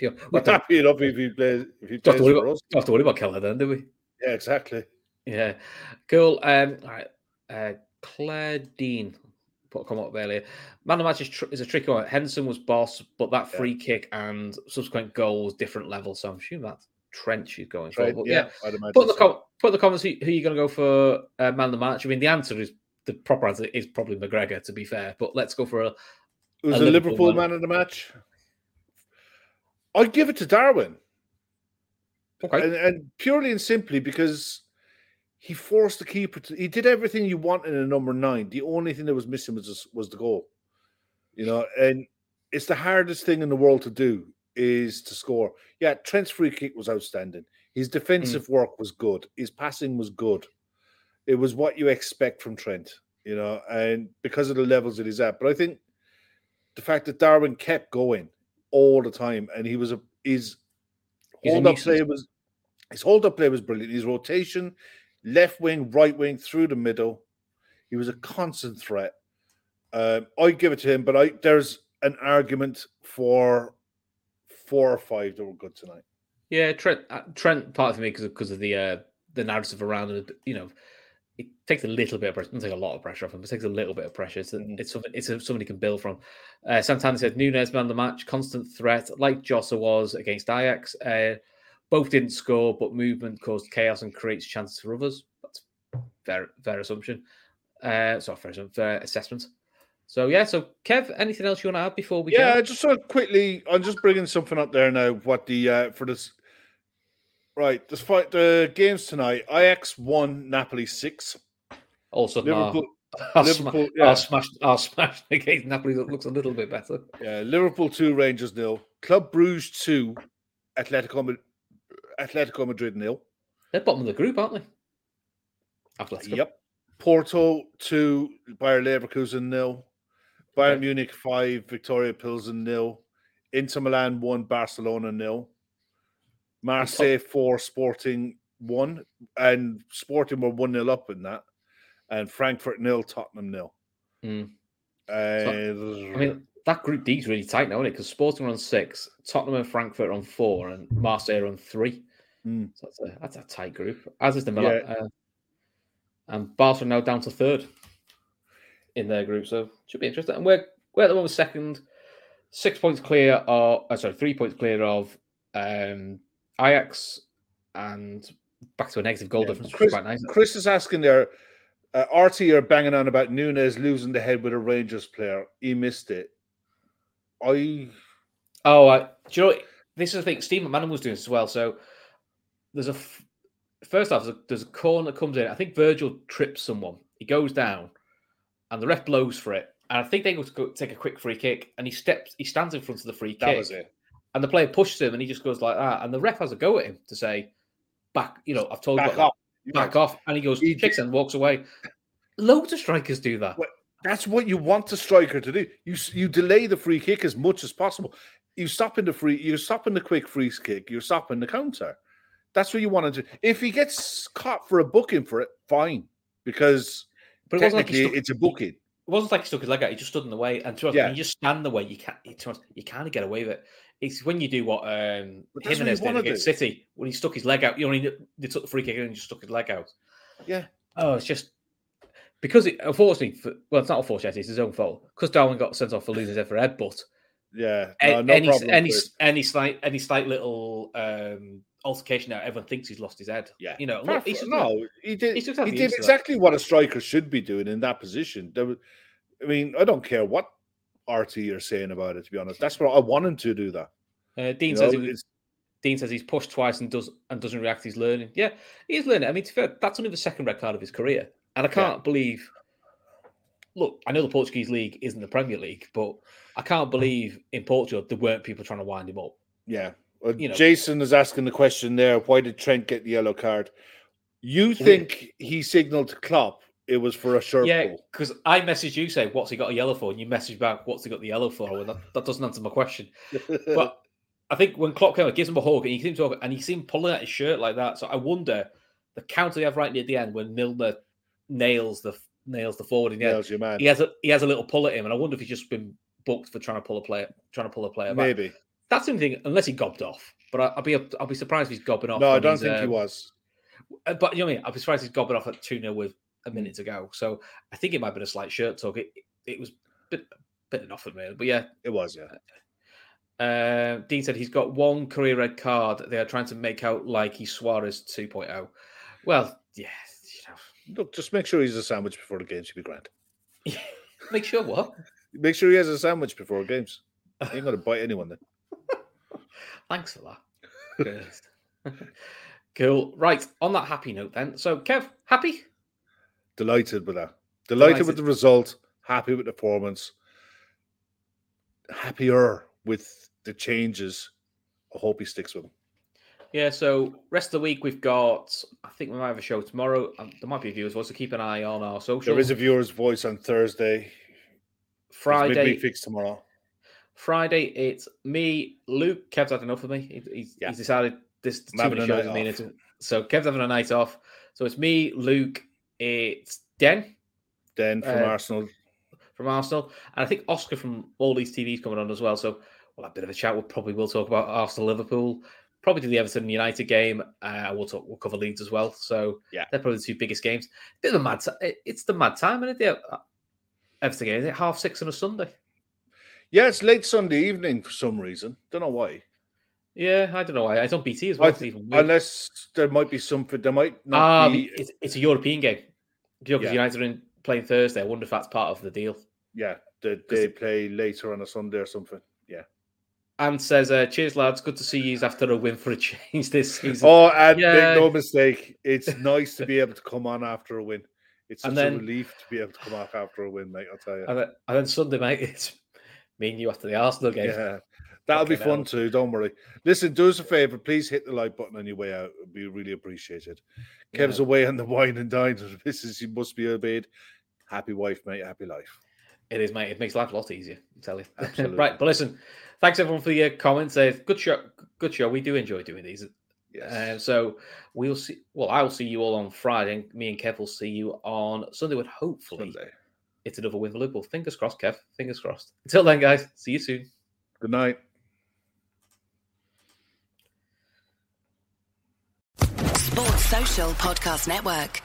we We're happy enough if he plays if he plays to worry for about, us. don't have to worry about Kelleher then, do we? Yeah, exactly. Yeah, cool. Um, all right, uh, Claire Dean put a comment up earlier. Man of match is, tr- is a tricky one. Henderson was boss, but that Yeah. free kick and subsequent goal was different level. So I'm assuming that's Trent she's going for. But yeah, yeah, put the so. com- put the comments who, who you're going to go for uh, man of the match. I mean, the answer is the proper answer is probably McGregor, to be fair. But let's go for a. It was a the Liverpool, Liverpool man of the match. I'd give it to Darwin. Okay. And, and purely and simply because he forced the keeper to he did everything you want in a number nine. The only thing that was missing was was the goal. You know, and it's the hardest thing in the world to do is to score. Yeah, Trent's free kick was outstanding. His defensive work was good. His passing was good. It was what you expect from Trent, you know, and because of the levels that he's at. But I think the fact that Darwin kept going all the time and he was a his hold up play was his hold up play was brilliant. His rotation, left wing, right wing, through the middle. He was a constant threat. Um, I give it to him, but I there's an argument for four or five that were good tonight. Yeah, Trent. Uh, Trent part of me because because of the uh, the narrative around it. You know, it takes a little bit of pressure. It Doesn't take a lot of pressure off him, but it takes a little bit of pressure. It's, Mhm. it's something. It's somebody can build from. Uh, Santana said Nunez man the match, constant threat, like Jossa was against Ajax. Uh, both didn't score, but movement caused chaos and creates chances for others. That's fair, fair assumption. Uh, sorry, fair, fair assessment. So yeah, so Kev, anything else you want to add before we Yeah, go? Just sort of quickly. I'm just bringing something up there now. What the uh, for this? Right, despite the games tonight, Ajax one, Napoli six. Also, nah, Liverpool, Liverpool, sma- yeah. our smash, our smash against Napoli that looks a little bit better. yeah, Liverpool two, Rangers nil. Club Bruges two, Atletico, Atletico Madrid nil. They're bottom of the group, aren't they? Atletico. Yep. Porto two, Bayer Leverkusen nil. Bayern Okay. Munich five, Viktoria Pilsen nil. Inter Milan one, Barcelona nil. Marseille four, Sporting one, and Sporting were one nil up in that, and Frankfurt nil, Tottenham nil. Mm. And I mean, that group D is really tight now, isn't it? Because Sporting are on six, Tottenham and Frankfurt are on four, and Marseille are on three. Mm. So that's a, that's a tight group, as is the Milan. Yeah. Uh, and are now down to third in their group, so should be interesting. And we're, we're at the moment second, six points clear of, uh, sorry, three points clear of um, Ajax, and back to a negative goal Yeah, difference, Chris, quite nice. Chris is asking there. Uh, RT are banging on about Nunez losing the head with a Rangers player. He missed it. I Oh, I, do you know what? This is the thing. Steve McManaman was doing this as well. So there's a f- first off, there's a, there's a corner that comes in. I think Virgil trips someone. He goes down, and the ref blows for it. And I think they go to go take a quick free kick, and he steps, he stands in front of the free that kick, was it. and the player pushes him, and he just goes like that, and the ref has a go at him to say, "Back, you know, I've told you Back about off. that. back off," and he goes, He kicks and walks away. Loads of strikers do that. Well, That's what you want a striker to do. You you delay the free kick as much as possible. You stop in the free. You're stopping the quick free kick. You're stopping the counter. That's what you want to do. If he gets caught for a booking for it, fine, because But it wasn't like stuck- it's a booking. It wasn't like he stuck his leg out. He just stood in the way, and to Yeah. you just stand in the way, you can't. You, to be honest, you kind of get away with it. It's when you do what um, But Jimenez did against do. City when he stuck his leg out. You know, he, they took the free kick and just stuck his leg out. Yeah. Oh, it's just because it, unfortunately, for, well, it's not unfortunately, it's his own fault. Because Darwin got sent off for losing his head for headbutt. Yeah, no, no any any any slight any slight little um, altercation now, everyone thinks he's lost his head. Yeah. you know, Far look, he's just not- no, he did. he's He just not did used to that. exactly what a striker should be doing in that position. There was, I mean, I don't care what RT are saying about it. To be honest, that's what I want him to do. That Uh, Dean You says know, he was, Dean says he's pushed twice and does and doesn't react. He's learning. Yeah, he's learning. I mean, to be fair, that's only the second red card of his career, and I can't believe. Look, I know the Portuguese league isn't the Premier League, but I can't believe in Portugal there weren't people trying to wind him up. Yeah. Uh, You know- Jason is asking the question there why did Trent get the yellow card? You think he signaled to Klopp it was for a shirt yeah, because I messaged you say, "What's he got a yellow for?" and you message back, "What's he got the yellow for?" and that, that doesn't answer my question. But I think when Klopp came, out, gives him a hug, and he seems to, and he seemed pulling at his shirt like that. So I wonder the counter they have right near the end when Milner nails the nails the forward in the end. Nails your man. He has a he has a little pull at him, and I wonder if he's just been booked for trying to pull a player, trying to pull a player back. Maybe. That's the only thing, unless he gobbed off. But I, I'll be I'll be surprised if he's gobbing off. No, I don't think he um, was. uh, But you know what I mean? I'll be surprised if he's gobbing off at 2 0 with a minute to go. So I think it might have been a slight shirt tug. It, it was a bit, bit enough for me. But yeah, It was, yeah. uh, Dean said he's got one career red card. They are trying to make out like he's Suarez 2.0. Well, yeah, you know, Look, just make sure he's a sandwich before the games. You'll be grand. Make sure what? Make sure he has a sandwich before games. He ain't gonna bite anyone then. Thanks for that. Cool. Right. On that happy note, then. So, Kev, happy? Delighted with that. Delighted, with the result. Happy with the performance. Happier with the changes. I hope he sticks with them. Yeah. So, rest of the week we've got. I think we might have a show tomorrow. Um, there might be a viewers, so keep an eye on our social. There is a viewer's voice on Thursday. Friday. midweek fix tomorrow. Friday, it's me, Luke. Kev's had enough of me. He- He's, Yeah. he's decided this too many shows night is meaning off. to- So Kev's having a night off. So it's me, Luke. It's Den Den from Uh, Arsenal. from Arsenal, and I think Oscar from all these TVs coming on as well. So we'll have a bit of a chat. We'll probably will talk about Arsenal, Liverpool, probably do the Everton United game. Uh, we'll talk. We'll cover Leeds as well. So Yeah. they're probably the two biggest games. Bit of a mad. ti- It's the mad time, isn't it? The Everton game. Is it half six on a Sunday? Yeah, it's late Sunday evening for some reason. Don't know why. Yeah, I don't know why. It's on BT as well. Th- unless there might be something. There might not Ah, be. it's, it's a European game. Because Yeah. United are in playing Thursday. I wonder if that's part of the deal. Yeah, they, they play later on a Sunday or something. Yeah. And says, uh, "Cheers, lads. Good to see you after a win for a change this season." Oh, and Yeah. make no mistake, it's nice to be able to come on after a win. It's such And a relief to be able to come off after a win, mate. I'll tell you. and, then, and then Sunday, mate, it's me and you after the Arsenal game. Yeah, that'll be fun hell. too. Don't worry. Listen, do us a favor. Please hit the like button on your way out. It'd be really appreciated. Kev's Yeah. away on the wine and dine. the Missus, he must be obeyed. Happy wife, mate. Happy life. It is, mate. It makes life a lot easier. I'm telling you. Absolutely. right, but listen, thanks everyone for your comments. Uh, good show. Good show. We do enjoy doing these. Yes. Uh, so we'll see. Well, I will see you all on Friday. Me and Kev will see you on Sunday. With hopefully Sunday. It's another win for Liverpool. Fingers crossed, Kev. Fingers crossed. Until then, guys. See you soon. Good night. Sports Social Podcast Network.